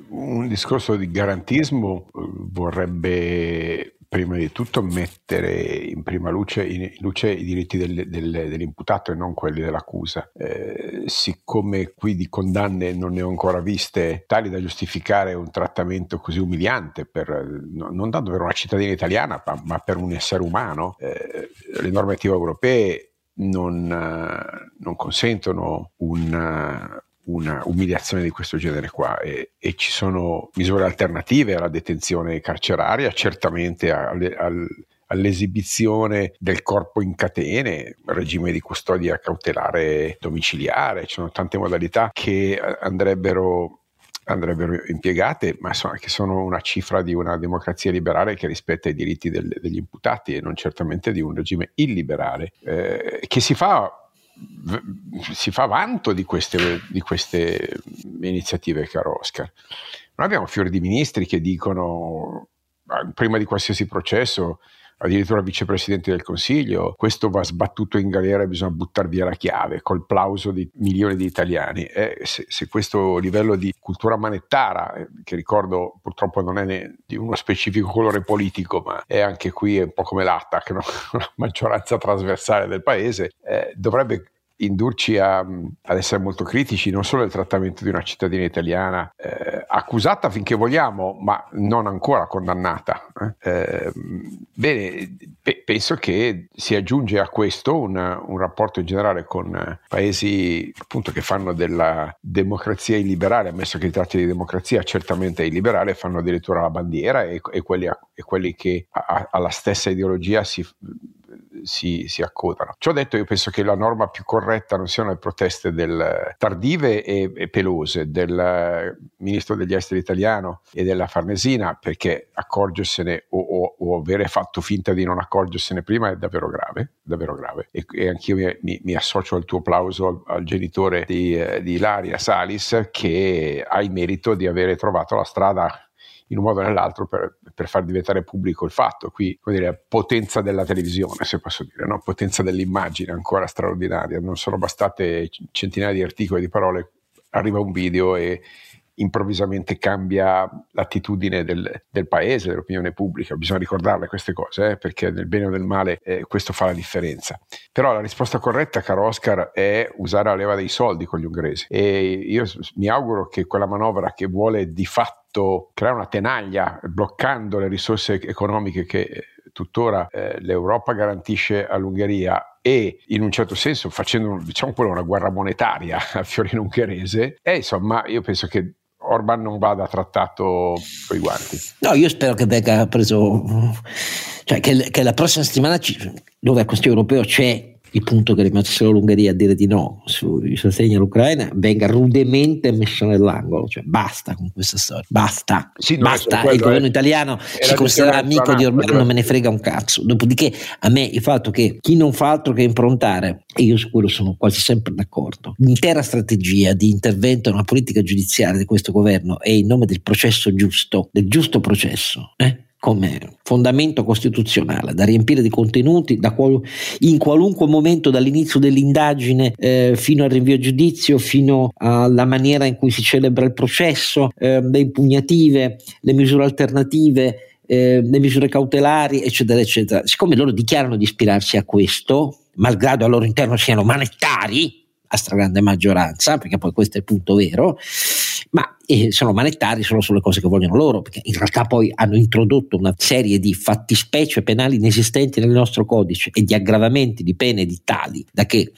un discorso di garantismo eh, vorrebbe prima di tutto mettere in prima luce, in luce i diritti del, del, dell'imputato e non quelli dell'accusa. Eh, siccome qui di condanne non ne ho ancora viste tali da giustificare un trattamento così umiliante, per, non tanto per una cittadina italiana, ma, ma per un essere umano, eh, le normative europee non, non consentono un una umiliazione di questo genere qua. E, e, ci sono misure alternative alla detenzione carceraria, certamente alle, al, all'esibizione del corpo in catene, regime di custodia cautelare domiciliare, ci sono tante modalità che andrebbero andrebbero impiegate, ma so, che sono una cifra di una democrazia liberale che rispetta i diritti del, degli imputati e non certamente di un regime illiberale, eh, che si fa si fa vanto di queste, di queste iniziative, caro Oscar. Noi abbiamo fiori di ministri che dicono, prima di qualsiasi processo, addirittura vicepresidente del Consiglio, questo va sbattuto in galera e bisogna buttare via la chiave, col plauso di milioni di italiani. Eh, se, se, questo livello di cultura manettara, eh, che ricordo purtroppo non è di uno specifico colore politico, ma è anche qui un po' come l'ATTAC, no? una maggioranza trasversale del paese, eh, dovrebbe indurci a, ad essere molto critici non solo del trattamento di una cittadina italiana eh, accusata finché vogliamo, ma non ancora condannata. Eh. Eh, bene, pe- penso che si aggiunge a questo un, un, rapporto in generale con paesi appunto che fanno della democrazia illiberale, ammesso che tratti di democrazia certamente illiberale, fanno addirittura la bandiera e, e, quelli, e quelli, che a, alla stessa ideologia si si, si, accodano. Ciò detto, io penso che la norma più corretta non siano le proteste del, tardive e, e, pelose del ministro degli esteri italiano e della Farnesina, perché accorgersene o, o, o avere fatto finta di non accorgersene prima è davvero grave, davvero grave. E, e anch'io mi, mi, mi, associo al tuo applauso al, al genitore di, eh, di Ilaria Salis, che ha il merito di avere trovato la strada in un modo o nell'altro per, per far diventare pubblico il fatto. Qui, come dire, potenza della televisione, se posso dire, no? potenza dell'immagine ancora straordinaria. Non sono bastate centinaia di articoli, di parole, arriva un video e improvvisamente cambia l'attitudine del, del, paese, dell'opinione pubblica. Bisogna ricordarle queste cose, eh, perché nel bene o nel male eh, questo fa la differenza. Però la risposta corretta, caro Oscar, è usare la leva dei soldi con gli ungheresi. E io mi auguro che quella manovra che vuole di fatto fatto creare una tenaglia bloccando le risorse economiche che tuttora eh, l'Europa garantisce all'Ungheria e in un certo senso facendo diciamo una guerra monetaria a fiorino ungherese e insomma io penso che Orban non vada trattato con i guanti. No, io spero che venga preso cioè che, che la prossima settimana ci, dove a Consiglio europeo c'è il punto che è rimasto solo l'Ungheria a dire di no sui sostegni all'Ucraina venga rudemente messo nell'angolo, cioè basta con questa storia, basta, sì, basta, il governo italiano si considera amico di Orbán, non me ne frega un cazzo, dopodiché a me il fatto che chi non fa altro che improntare, e io su quello sono quasi sempre d'accordo, l'intera strategia di intervento nella politica giudiziaria di questo governo è in nome del processo giusto, del giusto processo, eh? Come fondamento costituzionale da riempire di contenuti qual- in qualunque momento dall'inizio dell'indagine eh, fino al rinvio a giudizio, fino alla maniera in cui si celebra il processo, eh, le impugnative, le misure alternative, eh, le misure cautelari, eccetera, eccetera. Siccome loro dichiarano di ispirarsi a questo, malgrado al loro interno siano manettari, a stragrande maggioranza, perché poi questo è il punto vero, ma eh, sono manettari solo sulle cose che vogliono loro, perché in realtà poi hanno introdotto una serie di fattispecie penali inesistenti nel nostro codice e di aggravamenti di pene di tali da che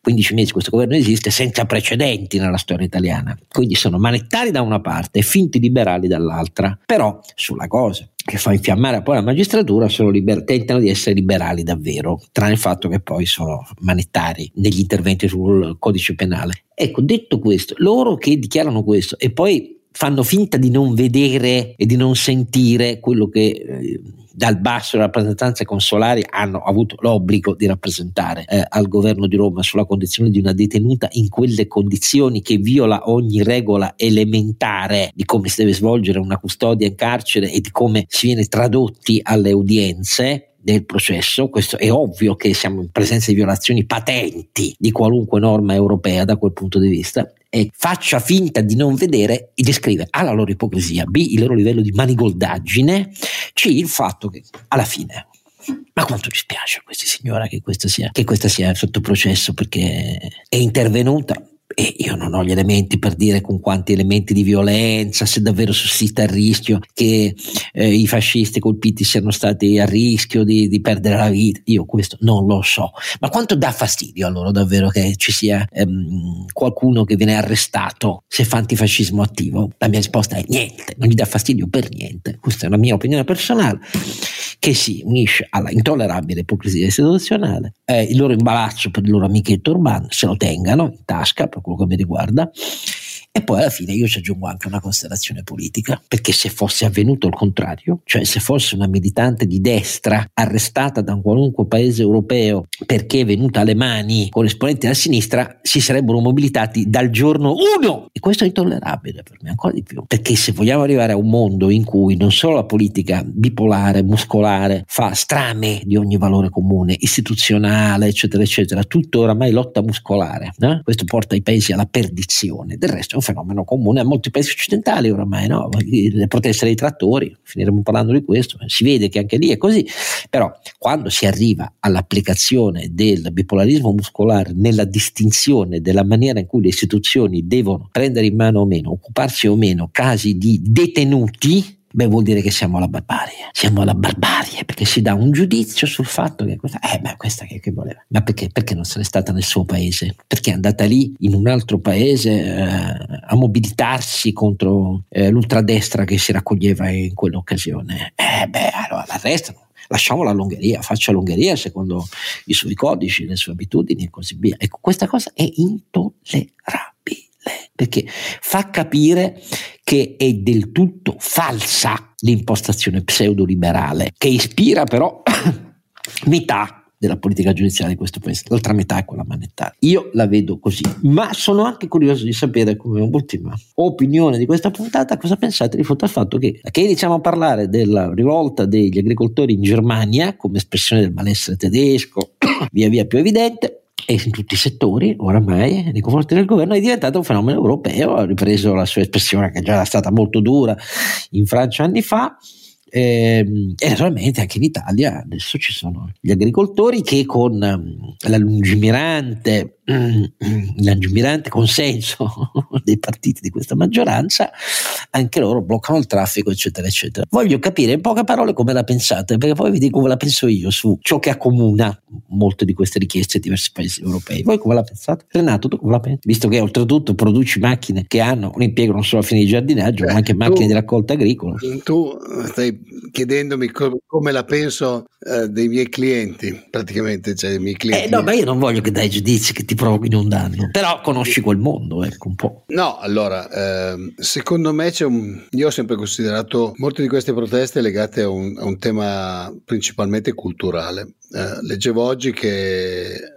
15 mesi questo governo esiste senza precedenti nella storia italiana. Quindi sono manettari da una parte e finti liberali dall'altra, però sulla cosa che fa infiammare poi la magistratura liber- tentano di essere liberali davvero, tranne il fatto che poi sono manettari negli interventi sul codice penale. Ecco, detto questo, loro che dichiarano questo e poi fanno finta di non vedere e di non sentire quello che eh, dal basso le rappresentanze consolari hanno avuto l'obbligo di rappresentare eh, al governo di Roma sulla condizione di una detenuta in quelle condizioni che viola ogni regola elementare di come si deve svolgere una custodia in carcere e di come si viene tradotti alle udienze del processo, questo è ovvio che siamo in presenza di violazioni patenti di qualunque norma europea da quel punto di vista e faccia finta di non vedere e descrive A la loro ipocrisia, B il loro livello di manigoldaggine, C il fatto che alla fine ma quanto ci spiace a questa signora che questa sia, che questa sia sotto processo perché è intervenuta e io non ho gli elementi per dire con quanti elementi di violenza, se davvero sussista il rischio che eh, i fascisti colpiti siano stati a rischio di, di, perdere la vita. Io questo non lo so. Ma quanto dà fastidio a loro davvero che ci sia ehm, qualcuno che viene arrestato se fa antifascismo attivo? La mia risposta è niente, non gli dà fastidio per niente. Questa è la mia opinione personale che si unisce alla intollerabile ipocrisia istituzionale, eh, il loro imbalaccio per il loro amichetto urbano, se lo tengano in tasca per quello che mi riguarda, e poi alla fine io ci aggiungo anche una considerazione politica, perché se fosse avvenuto il contrario, cioè se fosse una militante di destra arrestata da un qualunque paese europeo perché è venuta alle mani con esponenti della sinistra, si sarebbero mobilitati dal giorno 1 e questo è intollerabile per me ancora di più, perché se vogliamo arrivare a un mondo in cui non solo la politica bipolare, muscolare, fa strame di ogni valore comune, istituzionale, eccetera, eccetera, tutto oramai lotta muscolare, eh? questo porta i paesi alla perdizione, del resto fenomeno comune a molti paesi occidentali oramai, no? le proteste dei trattori, finiremo parlando di questo, si vede che anche lì è così, però quando si arriva all'applicazione del bipolarismo muscolare nella distinzione della maniera in cui le istituzioni devono prendere in mano o meno, occuparsi o meno casi di detenuti, beh vuol dire che siamo alla barbarie, siamo alla barbarie perché si dà un giudizio sul fatto che questa, eh beh questa che, che voleva, ma perché? Perché non se n'è stata nel suo paese, perché è andata lì in un altro paese eh, a mobilitarsi contro eh, l'ultradestra che si raccoglieva in quell'occasione, eh beh allora l'arrestano lasciamola all'Ungheria, faccia l'Ungheria secondo i suoi codici, le sue abitudini e così via. Ecco, questa cosa è intollerabile perché fa capire che è del tutto falsa l'impostazione pseudoliberale, che ispira però metà della politica giudiziaria di questo paese, l'altra metà è quella manettare. Io la vedo così, ma sono anche curioso di sapere, come ultima opinione di questa puntata, cosa pensate di fronte al fatto che, che iniziamo a parlare della rivolta degli agricoltori in Germania come espressione del malessere tedesco, via via più evidente, e in tutti i settori oramai nei confronti del governo è diventato un fenomeno europeo, ha ripreso la sua espressione che già era stata molto dura in Francia anni fa. Ehm, e naturalmente anche in Italia adesso ci sono gli agricoltori che con um, la lungimirante l'angimirante consenso dei partiti di questa maggioranza, anche loro bloccano il traffico, eccetera, eccetera. Voglio capire in poche parole come la pensate, perché poi vi dico come la penso io su ciò che accomuna molte di queste richieste di diversi paesi europei. Voi come la pensate? Renato, tu come la pensi? Visto che oltretutto produci macchine che hanno un impiego non solo a fine di giardinaggio, ma anche macchine tu, di raccolta agricola. Tu stai chiedendomi com- come la penso eh, dei miei clienti, praticamente, cioè dei miei clienti. Eh, no, ma io non voglio che dai giudizi che ti provochino un danno, però conosci quel mondo, ecco, un po'. No, allora, eh, secondo me c'è un... Io ho sempre considerato molte di queste proteste legate a un, a un tema principalmente culturale. Eh, leggevo oggi che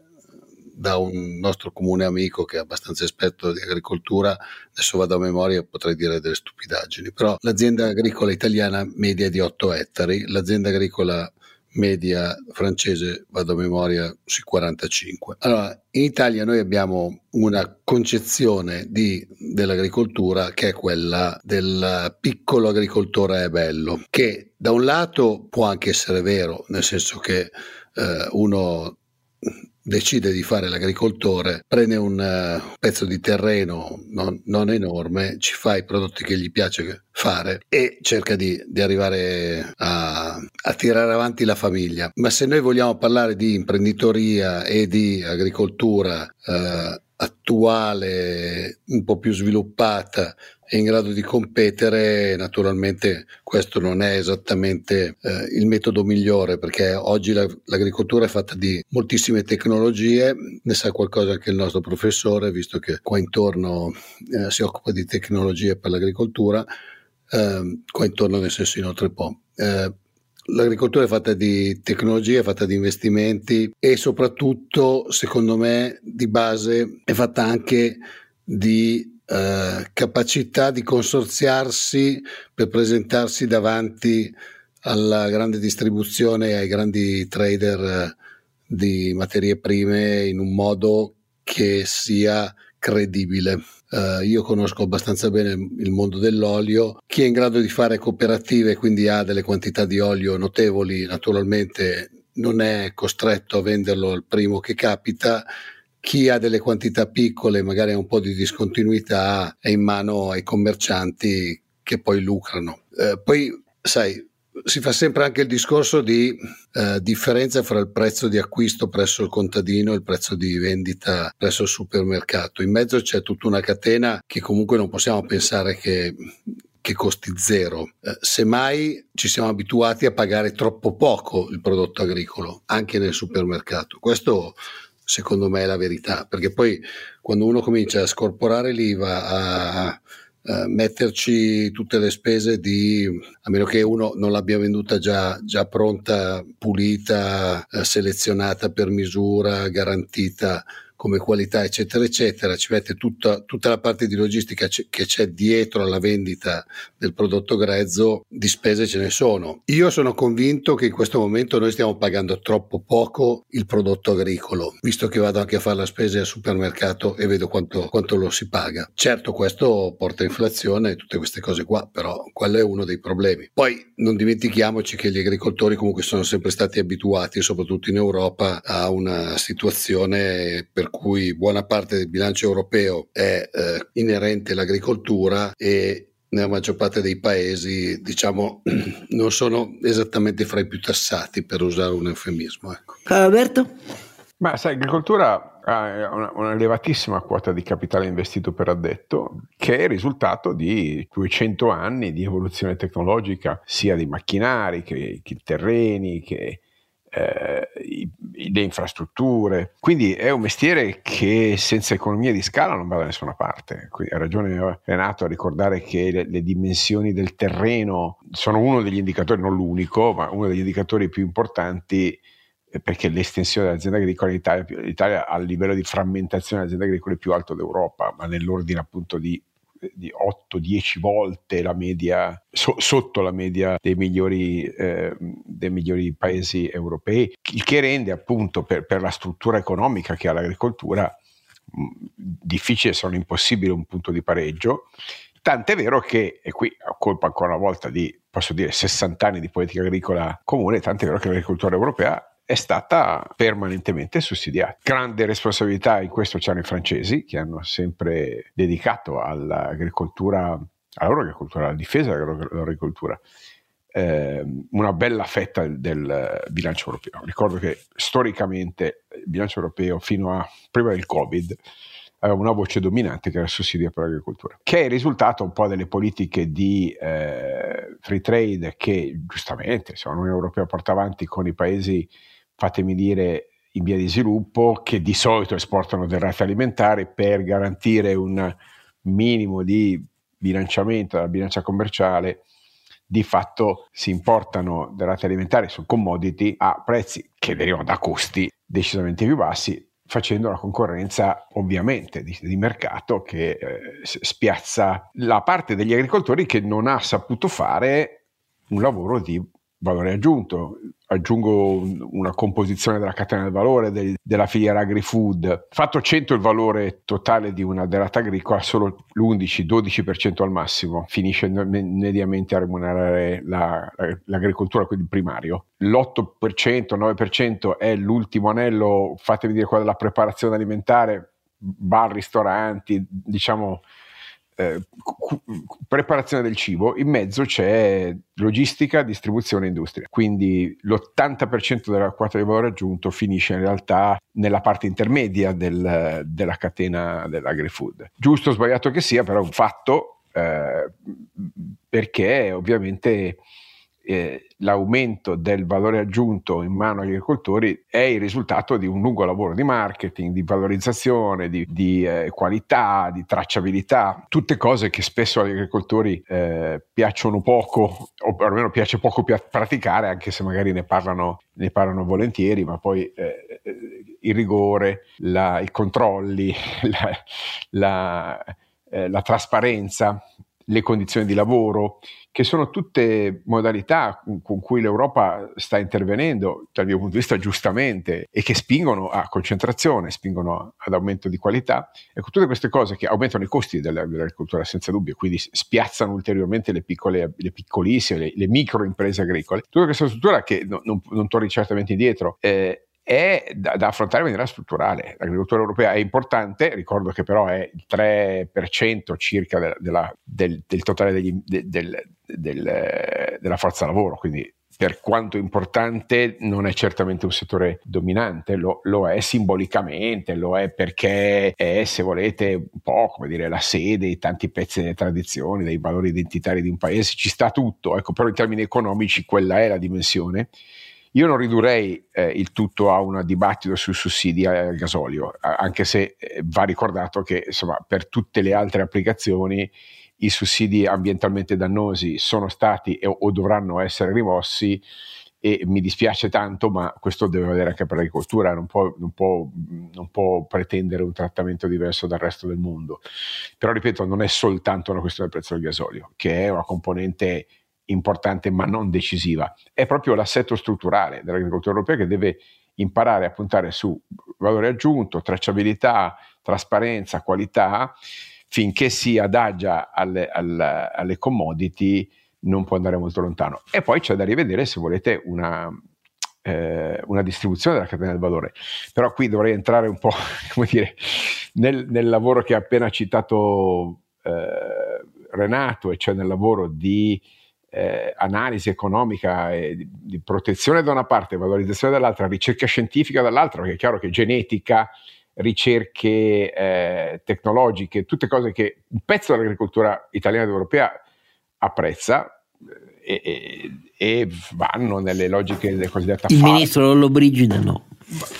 da un nostro comune amico che è abbastanza esperto di agricoltura, adesso vado a memoria e potrei dire delle stupidaggini, però l'azienda agricola italiana media di 8 ettari, l'azienda agricola media francese, vado a memoria, sui 45. Allora, in Italia noi abbiamo una concezione di, dell'agricoltura che è quella del piccolo agricoltore è bello, che da un lato può anche essere vero, nel senso che eh, uno decide di fare l'agricoltore, prende un uh, pezzo di terreno non, non, enorme, ci fa i prodotti che gli piace fare e cerca di, di arrivare a, a, tirare avanti la famiglia. Ma se noi vogliamo parlare di imprenditoria e di agricoltura uh, attuale, un po' più sviluppata è in grado di competere, naturalmente questo non è esattamente eh, il metodo migliore perché oggi la, l'agricoltura è fatta di moltissime tecnologie, ne sa qualcosa anche il nostro professore, visto che qua intorno eh, si occupa di tecnologie per l'agricoltura, eh, qua intorno nel senso inoltre po'. Eh, l'agricoltura è fatta di tecnologie, è fatta di investimenti e soprattutto, secondo me, di base è fatta anche di eh, capacità di consorziarsi per presentarsi davanti alla grande distribuzione e ai grandi trader eh, di materie prime in un modo che sia credibile. Uh, io conosco abbastanza bene il mondo dell'olio. Chi è in grado di fare cooperative, quindi ha delle quantità di olio notevoli, naturalmente non è costretto a venderlo al primo che capita chi ha delle quantità piccole, magari ha un po' di discontinuità, è in mano ai commercianti che poi lucrano. Eh, poi, sai, si fa sempre anche il discorso di eh, differenza fra il prezzo di acquisto presso il contadino e il prezzo di vendita presso il supermercato. In mezzo c'è tutta una catena che comunque non possiamo pensare che che costi zero. Eh, semmai ci siamo abituati a pagare troppo poco il prodotto agricolo, anche nel supermercato. Questo secondo me è la verità, perché poi quando uno comincia a scorporare l'IVA, a, a metterci tutte le spese di, a meno che uno non l'abbia venduta già, già pronta, pulita, eh, selezionata per misura, garantita come qualità, eccetera, eccetera, ci mette tutta, tutta la parte di logistica c- che c'è dietro alla vendita del prodotto grezzo, di spese ce ne sono. Io sono convinto che in questo momento noi stiamo pagando troppo poco il prodotto agricolo, visto che vado anche a fare la spesa al supermercato e vedo quanto, quanto lo si paga. Certo, questo porta inflazione e tutte queste cose qua, però quello è uno dei problemi. Poi non dimentichiamoci che gli agricoltori comunque sono sempre stati abituati, soprattutto in Europa, a una situazione per cui buona parte del bilancio europeo è eh, inerente all'agricoltura e nella maggior parte dei paesi diciamo non sono esattamente fra i più tassati per usare un eufemismo. Ecco. Alberto? Ma sai, l'agricoltura ha una, una, elevatissima quota di capitale investito per addetto, che è il risultato di 200 anni di evoluzione tecnologica, sia di macchinari che, che terreni, che eh, le infrastrutture. Quindi è un mestiere che senza economia di scala non va da nessuna parte. Quindi ha ragione Renato a ricordare che le, le, dimensioni del terreno sono uno degli indicatori, non l'unico, ma uno degli indicatori più importanti eh, perché l'estensione dell'azienda agricola in Italia, l'Italia ha il livello di frammentazione delle aziende agricole più alto d'Europa, ma nell'ordine appunto di di 8-10 volte la media, so, sotto la media dei migliori, eh, dei migliori, paesi europei, il che rende appunto per, per la struttura economica che ha l'agricoltura mh, difficile se non impossibile un punto di pareggio. Tant'è vero che, e qui ho colpa ancora una volta di, posso dire, 60 anni di politica agricola comune, tant'è vero che l'agricoltura europea è stata permanentemente sussidiata. Grande responsabilità in questo c'erano i francesi che hanno sempre dedicato all'agricoltura, alla loro agricoltura, alla difesa della loro agricoltura, eh, una bella fetta del bilancio europeo. Ricordo che storicamente il bilancio europeo fino a prima del Covid aveva una voce dominante che era il sussidio per l'agricoltura, che è il risultato un po' delle politiche di eh, free trade che giustamente l'Unione Europea porta avanti con i paesi, fatemi dire, in via di sviluppo, che di solito esportano derrate alimentari per garantire un minimo di bilanciamento della bilancia commerciale di fatto si importano derrate alimentari su commodity a prezzi che derivano da costi decisamente più bassi, facendo una concorrenza ovviamente di, di mercato che eh, spiazza la parte degli agricoltori che non ha saputo fare un lavoro di valore aggiunto. Aggiungo una composizione della catena del valore del, della filiera agri-food. Fatto 100 il valore totale di una derrata agricola, solo l'11-12% al massimo finisce mediamente a remunerare la, l'agricoltura, quindi il primario. L'8%, 9% è l'ultimo anello, fatemi dire quello della preparazione alimentare, bar, ristoranti, diciamo eh, preparazione del cibo, in mezzo c'è logistica, distribuzione e industria. Quindi l'80% della quota di valore aggiunto finisce in realtà nella parte intermedia del, della catena dell'agri-food. Giusto o sbagliato che sia, però è un fatto eh, perché ovviamente eh, l'aumento del valore aggiunto in mano agli agricoltori è il risultato di un lungo lavoro di marketing, di valorizzazione, di, di eh, qualità, di tracciabilità, tutte cose che spesso agli agricoltori eh, piacciono poco o almeno piace poco praticare, anche se magari ne parlano, ne parlano volentieri, ma poi eh, eh, il rigore, la, i controlli, la, la, la trasparenza, le condizioni di lavoro, che sono tutte modalità con cui l'Europa sta intervenendo, dal mio punto di vista giustamente, e che spingono a concentrazione, spingono ad aumento di qualità. Ecco, tutte queste cose che aumentano i costi dell'agricoltura senza dubbio, quindi spiazzano ulteriormente le, piccole, le piccolissime, le, le micro imprese agricole. Tutta questa struttura che no, non, non torni certamente indietro, eh, è da, da, affrontare in maniera strutturale. L'agricoltura europea è importante, ricordo che però è il 3% circa della, della, del, del, totale degli, del, del, della forza lavoro, quindi per quanto importante non è certamente un settore dominante, lo, lo, è simbolicamente, lo è perché è, se volete, un po' come dire, la sede di tanti pezzi delle tradizioni, dei valori identitari di un paese, ci sta tutto, ecco, però in termini economici quella è la dimensione io non ridurrei eh, il tutto a un dibattito sui sussidi al gasolio, anche se eh, va ricordato che insomma, per tutte le altre applicazioni i sussidi ambientalmente dannosi sono stati e, o dovranno essere rimossi e mi dispiace tanto, ma questo deve valere anche per l'agricoltura, non può, non, può, non può, pretendere un trattamento diverso dal resto del mondo. Però ripeto, non è soltanto una questione del prezzo del gasolio, che è una componente importante ma non decisiva, è proprio l'assetto strutturale dell'agricoltura europea che deve imparare a puntare su valore aggiunto, tracciabilità, trasparenza, qualità, finché si adagia alle, alle, alle commodity non può andare molto lontano. E poi c'è da rivedere, se volete, una, eh, una distribuzione della catena del valore. Però qui dovrei entrare un po' come dire, nel, nel lavoro che ha appena citato eh, Renato, e cioè nel lavoro di eh, analisi economica e di, di, protezione da una parte, valorizzazione dall'altra, ricerca scientifica dall'altra, perché è chiaro che genetica, ricerche eh, tecnologiche, tutte cose che un pezzo dell'agricoltura italiana ed europea apprezza eh, e, e, vanno nelle logiche del cosiddetto Il ministro Lollobrigida no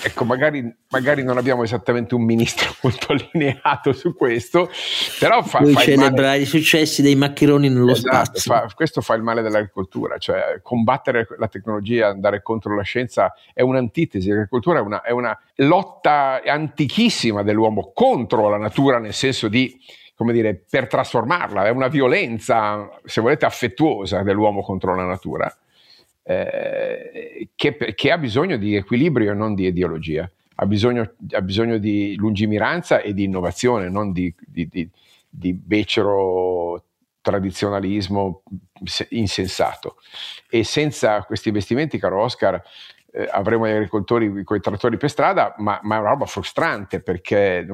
ecco, magari, magari, non abbiamo esattamente un ministro molto allineato su questo, però fa, Lui fa celebra i successi dei maccheroni nello esatto, spazio. Fa, questo fa il male dell'agricoltura, cioè combattere la tecnologia, andare contro la scienza è un'antitesi, l'agricoltura è una, è una lotta antichissima dell'uomo contro la natura nel senso di come dire, per trasformarla, è una violenza, se volete, affettuosa dell'uomo contro la natura eh, che, che, ha bisogno di equilibrio e non di ideologia, ha bisogno, ha bisogno di lungimiranza e di innovazione, non di, di, di, di becero tradizionalismo insensato. E senza questi investimenti, caro Oscar, eh, avremo gli agricoltori con i trattori per strada, ma, ma, è una roba frustrante perché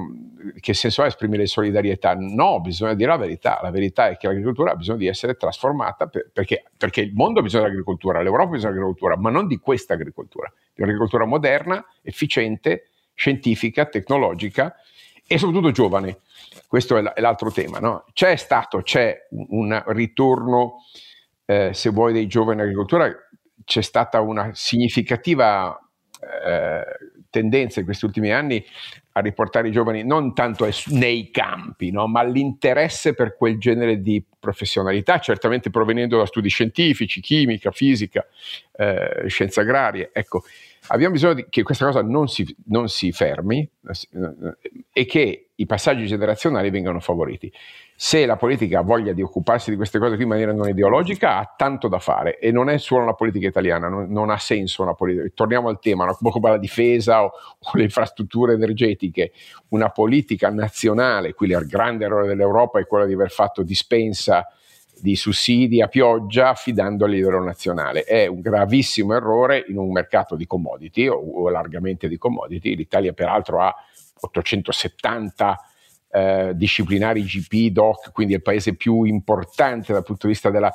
che senso ha esprimere solidarietà? No, bisogna dire la verità. La verità è che l'agricoltura ha bisogno di essere trasformata per, perché, perché, il mondo ha bisogno dell'agricoltura, l'Europa ha bisogno dell'agricoltura, ma non di questa agricoltura, di un'agricoltura moderna, efficiente, scientifica, tecnologica e soprattutto giovani. Questo è l'altro tema. No? C'è stato, c'è un ritorno, eh, se vuoi, dei giovani in agricoltura, c'è stata una significativa eh, tendenza in questi ultimi anni a riportare i giovani non tanto nei campi, no, ma all'interesse per quel genere di professionalità, certamente provenendo da studi scientifici, chimica, fisica, eh, scienze agrarie. Ecco, abbiamo bisogno di, che questa cosa non si, non si fermi eh, e che i passaggi generazionali vengano favoriti se la politica ha voglia di occuparsi di queste cose qui in maniera non ideologica, ha tanto da fare e non è solo la politica italiana, non, non ha senso una politica. Torniamo al tema, no? come la difesa o, o, le infrastrutture energetiche, una politica nazionale, qui il grande errore dell'Europa è quello di aver fatto dispensa di sussidi a pioggia affidando a livello nazionale. È un gravissimo errore in un mercato di commodity o, o largamente di commodity. L'Italia peraltro ha 870 eh, disciplinari GP, DOC, quindi il paese più importante dal punto di vista del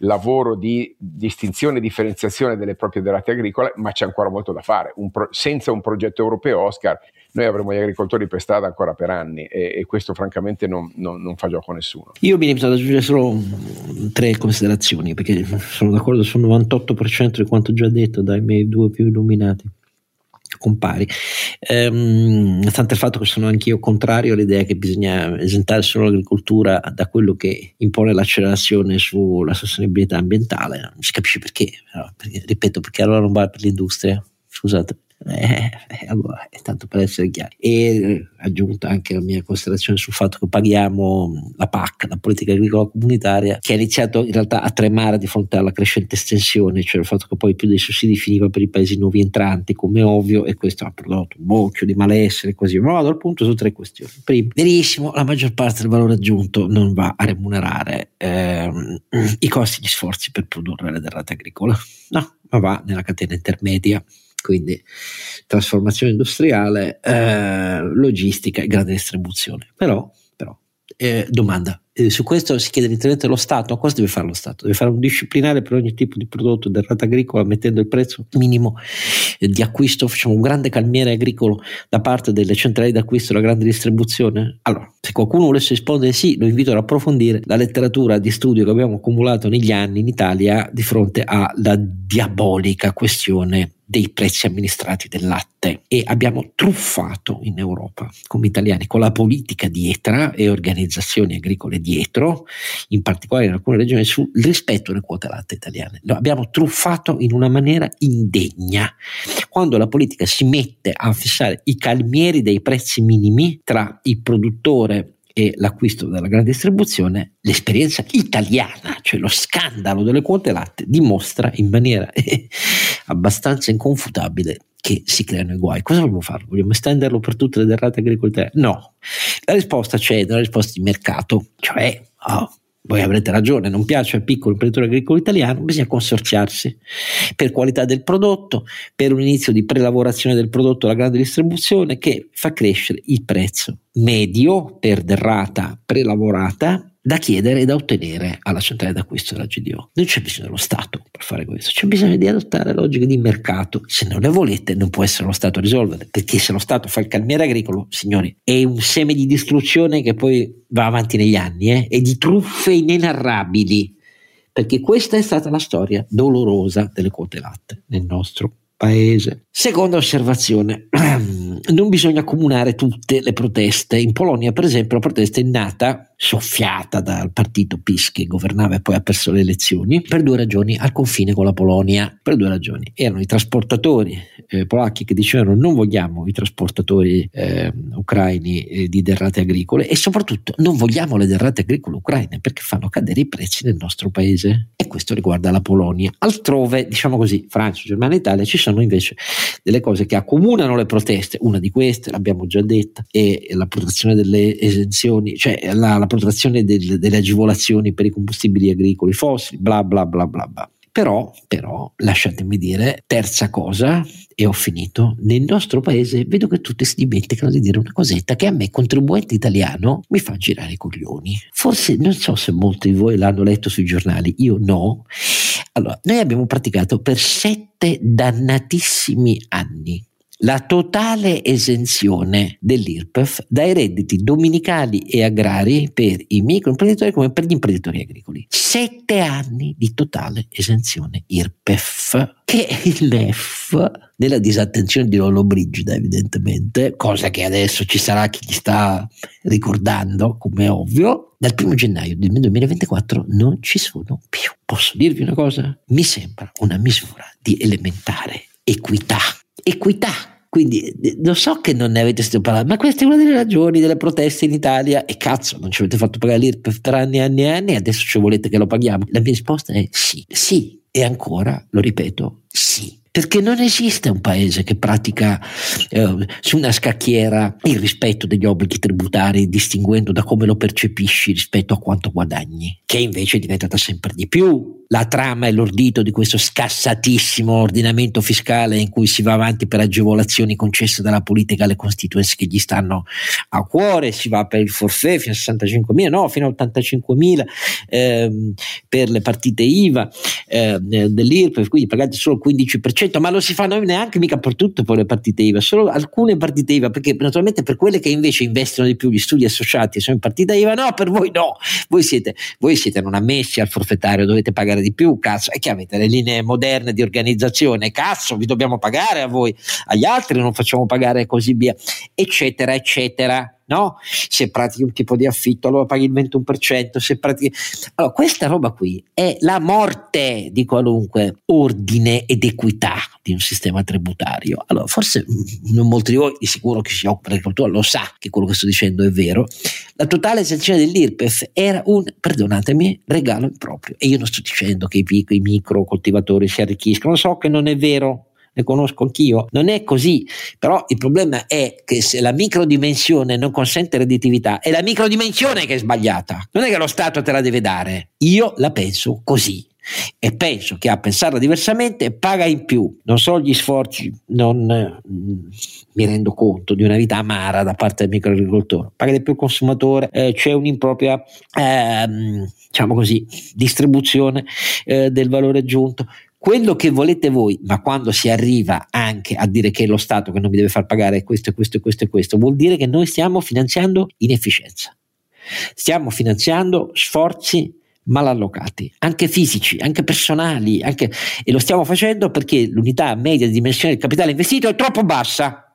lavoro di distinzione e differenziazione delle proprie derrate agricole, ma c'è ancora molto da fare. Un pro- senza un progetto europeo, Oscar, noi avremo gli agricoltori per strada ancora per anni e, e questo francamente non, non, non, fa gioco a nessuno. Io mi limito ad aggiungere solo tre considerazioni perché sono d'accordo sul 98% di quanto già detto dai miei due più illuminati compari. Ehm, tanto il fatto che sono anch'io contrario all'idea che bisogna esentare solo l'agricoltura da quello che impone l'accelerazione sulla sostenibilità ambientale, non si capisce perché, perché ripeto, perché allora non va per l'industria, scusate. Eh, eh, allora, è tanto per essere chiari. E eh, aggiunta anche la mia considerazione sul fatto che paghiamo la PAC, la politica agricola comunitaria, che ha iniziato in realtà a tremare di fronte alla crescente estensione, cioè il fatto che poi più dei sussidi finiva per i paesi nuovi entranti, come ovvio, e questo ha prodotto un bocchio di malessere e così. Ma vado al punto su tre questioni. Primo, verissimo, la maggior parte del valore aggiunto non va a remunerare ehm, i costi e gli sforzi per produrre le derrate agricole, no, ma va nella catena intermedia quindi trasformazione industriale, eh, logistica e grande distribuzione. Però, però eh, domanda, eh, su questo si chiede l'intervento dello Stato, cosa deve fare lo Stato? Deve fare un disciplinare per ogni tipo di prodotto del rata agricola mettendo il prezzo minimo eh, di acquisto, facciamo un grande calmiere agricolo da parte delle centrali d'acquisto e la grande distribuzione? Allora, se qualcuno volesse rispondere sì, lo invito ad approfondire la letteratura di studio che abbiamo accumulato negli anni in Italia di fronte alla diabolica questione dei prezzi amministrati del latte e abbiamo truffato in Europa come italiani con la politica dietro e organizzazioni agricole dietro, in particolare in alcune regioni, sul rispetto delle quote latte italiane. Lo abbiamo truffato in una maniera indegna. Quando la politica si mette a fissare i calmieri dei prezzi minimi tra il produttore e l'acquisto della grande distribuzione, l'esperienza italiana, cioè lo scandalo delle quote latte, dimostra in maniera abbastanza inconfutabile che si creano i guai. Cosa vogliamo fare? Vogliamo estenderlo per tutte le derrate agricole? No. La risposta c'è, la risposta di mercato, cioè oh, voi avrete ragione, non piace al piccolo imprenditore agricolo italiano, bisogna consorciarsi per qualità del prodotto, per un inizio di prelavorazione del prodotto alla grande distribuzione che fa crescere il prezzo medio per derrata prelavorata da chiedere e da ottenere alla centrale d'acquisto della GDO. Non c'è bisogno dello Stato per fare questo, c'è bisogno di adottare logiche di mercato. Se non le volete, non può essere lo Stato a risolvere, perché se lo Stato fa il calmiere agricolo, signori, è un seme di distruzione che poi va avanti negli anni eh, e di truffe inenarrabili, perché questa è stata la storia dolorosa delle quote latte nel nostro paese. Seconda osservazione, non bisogna comunare tutte le proteste. In Polonia, per esempio, la protesta è nata soffiata dal partito PIS che governava e poi ha perso le elezioni per due ragioni al confine con la Polonia. Per due ragioni. Erano i trasportatori eh, polacchi che dicevano non vogliamo i trasportatori eh, ucraini eh, di derrate agricole e soprattutto non vogliamo le derrate agricole ucraine perché fanno cadere i prezzi nel nostro paese. E questo riguarda la Polonia. Altrove diciamo così Francia, Germania e Italia ci sono invece delle cose che accomunano le proteste una di queste l'abbiamo già detta è la protezione delle esenzioni cioè la, la protrazione del, delle agevolazioni per i combustibili agricoli fossili, bla bla bla bla bla. Però, però, lasciatemi dire, terza cosa, e ho finito, nel nostro paese vedo che tutti si dimenticano di dire una cosetta che a me, contribuente italiano, mi fa girare i coglioni. Forse non so se molti di voi l'hanno letto sui giornali, io no. Allora, noi abbiamo praticato per sette dannatissimi anni la totale esenzione dell'IRPEF dai redditi dominicali e agrari per i microimprenditori come per gli imprenditori agricoli. Sette anni di totale esenzione IRPEF, che il NEF nella disattenzione di Lolo Brigida evidentemente, cosa che adesso ci sarà chi gli sta ricordando, come ovvio, dal primo gennaio del 2024 non ci sono più. Posso dirvi una cosa? Mi sembra una misura di elementare equità equità. Quindi eh, lo so che non ne avete sentito parlare, ma questa è una delle ragioni delle proteste in Italia. E cazzo, non ci avete fatto pagare l'IRPEF per anni e anni e anni, adesso ci volete che lo paghiamo? La mia risposta è sì, sì. E ancora, lo ripeto, sì perché non esiste un paese che pratica eh, su una scacchiera il rispetto degli obblighi tributari distinguendo da come lo percepisci rispetto a quanto guadagni, che invece è diventata sempre di più. La trama e l'ordito di questo scassatissimo ordinamento fiscale in cui si va avanti per agevolazioni concesse dalla politica alle constituenze che gli stanno a cuore, si va per il forfè fino a 65.000, no, fino a 85.000 ehm, per le partite IVA eh, dell'IRPEF, quindi pagate solo il 15%, 10%, ma non si fanno neanche mica per tutte le partite IVA, solo alcune partite IVA, perché naturalmente per quelle che invece investono di più gli studi associati sono in partita IVA, no, per voi no, voi siete, voi siete non ammessi al forfettario, dovete pagare di più, cazzo, e che avete le linee moderne di organizzazione, cazzo, vi dobbiamo pagare a voi, agli altri non facciamo pagare e così via, eccetera, eccetera no? Se pratichi un tipo di affitto allora paghi il 21%, se pratichi... Allora, questa roba qui è la morte di qualunque ordine ed equità di un sistema tributario. Allora, forse non molti di voi, di sicuro chi si occupa di agricoltura lo sa che quello che sto dicendo è vero. La totale esenzione dell'IRPEF era un, perdonatemi, regalo improprio. E io non sto dicendo che i, piccoli, i micro coltivatori si arricchiscono, so che non è vero, ne conosco anch'io, non è così, però il problema è che se la microdimensione non consente redditività, è la microdimensione che è sbagliata, non è che lo Stato te la deve dare, io la penso così. E penso che a pensarla diversamente paga in più. Non solo gli sforzi non mm, mi rendo conto di una vita amara da parte del microagricoltore. Paga di più il consumatore eh, c'è un'impropria ehm, diciamo così distribuzione eh, del valore aggiunto quello che volete voi, ma quando si arriva anche a dire che è lo Stato che non vi deve far pagare questo e questo e questo e questo, vuol dire che noi stiamo finanziando inefficienza. Stiamo finanziando sforzi mal allocati, anche fisici, anche personali, anche, e lo stiamo facendo perché l'unità media di dimensione del capitale investito è troppo bassa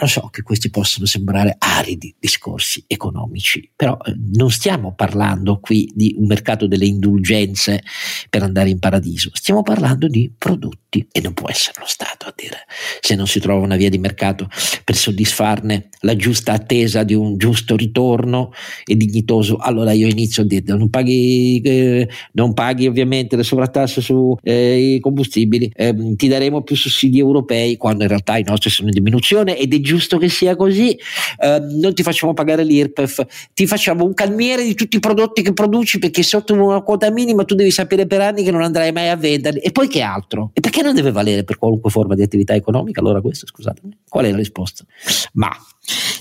lo so che questi possono sembrare aridi discorsi economici, però eh, non stiamo parlando qui di un mercato delle indulgenze per andare in paradiso, stiamo parlando di prodotti e non può essere lo Stato a dire se non si trova una via di mercato per soddisfarne la giusta attesa di un giusto ritorno e dignitoso, allora io inizio a dire non paghi, eh, non paghi ovviamente le sovrattasse sui eh, combustibili, ehm, ti daremo più sussidi europei quando in realtà i nostri sono in diminuzione ed è giusto che sia così, eh, non ti facciamo pagare l'IRPEF, ti facciamo un calmiere di tutti i prodotti che produci perché sotto una quota minima tu devi sapere per anni che non andrai mai a venderli e poi che altro? E perché non deve valere per qualunque forma di attività economica? Allora questo, scusatemi, qual è la risposta? Ma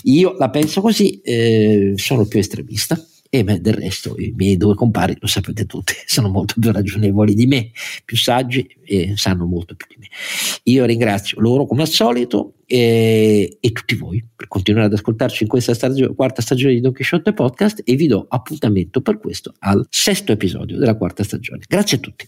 io la penso così, eh, sono più estremista e beh, del resto i miei due compari, lo sapete tutti, sono molto più ragionevoli di me, più saggi e sanno molto più di me. Io ringrazio loro come al solito e, e tutti voi per continuare ad ascoltarci in questa stagio- quarta stagione di Don Quixote Podcast e vi do appuntamento per questo al sesto episodio della quarta stagione. Grazie a tutti.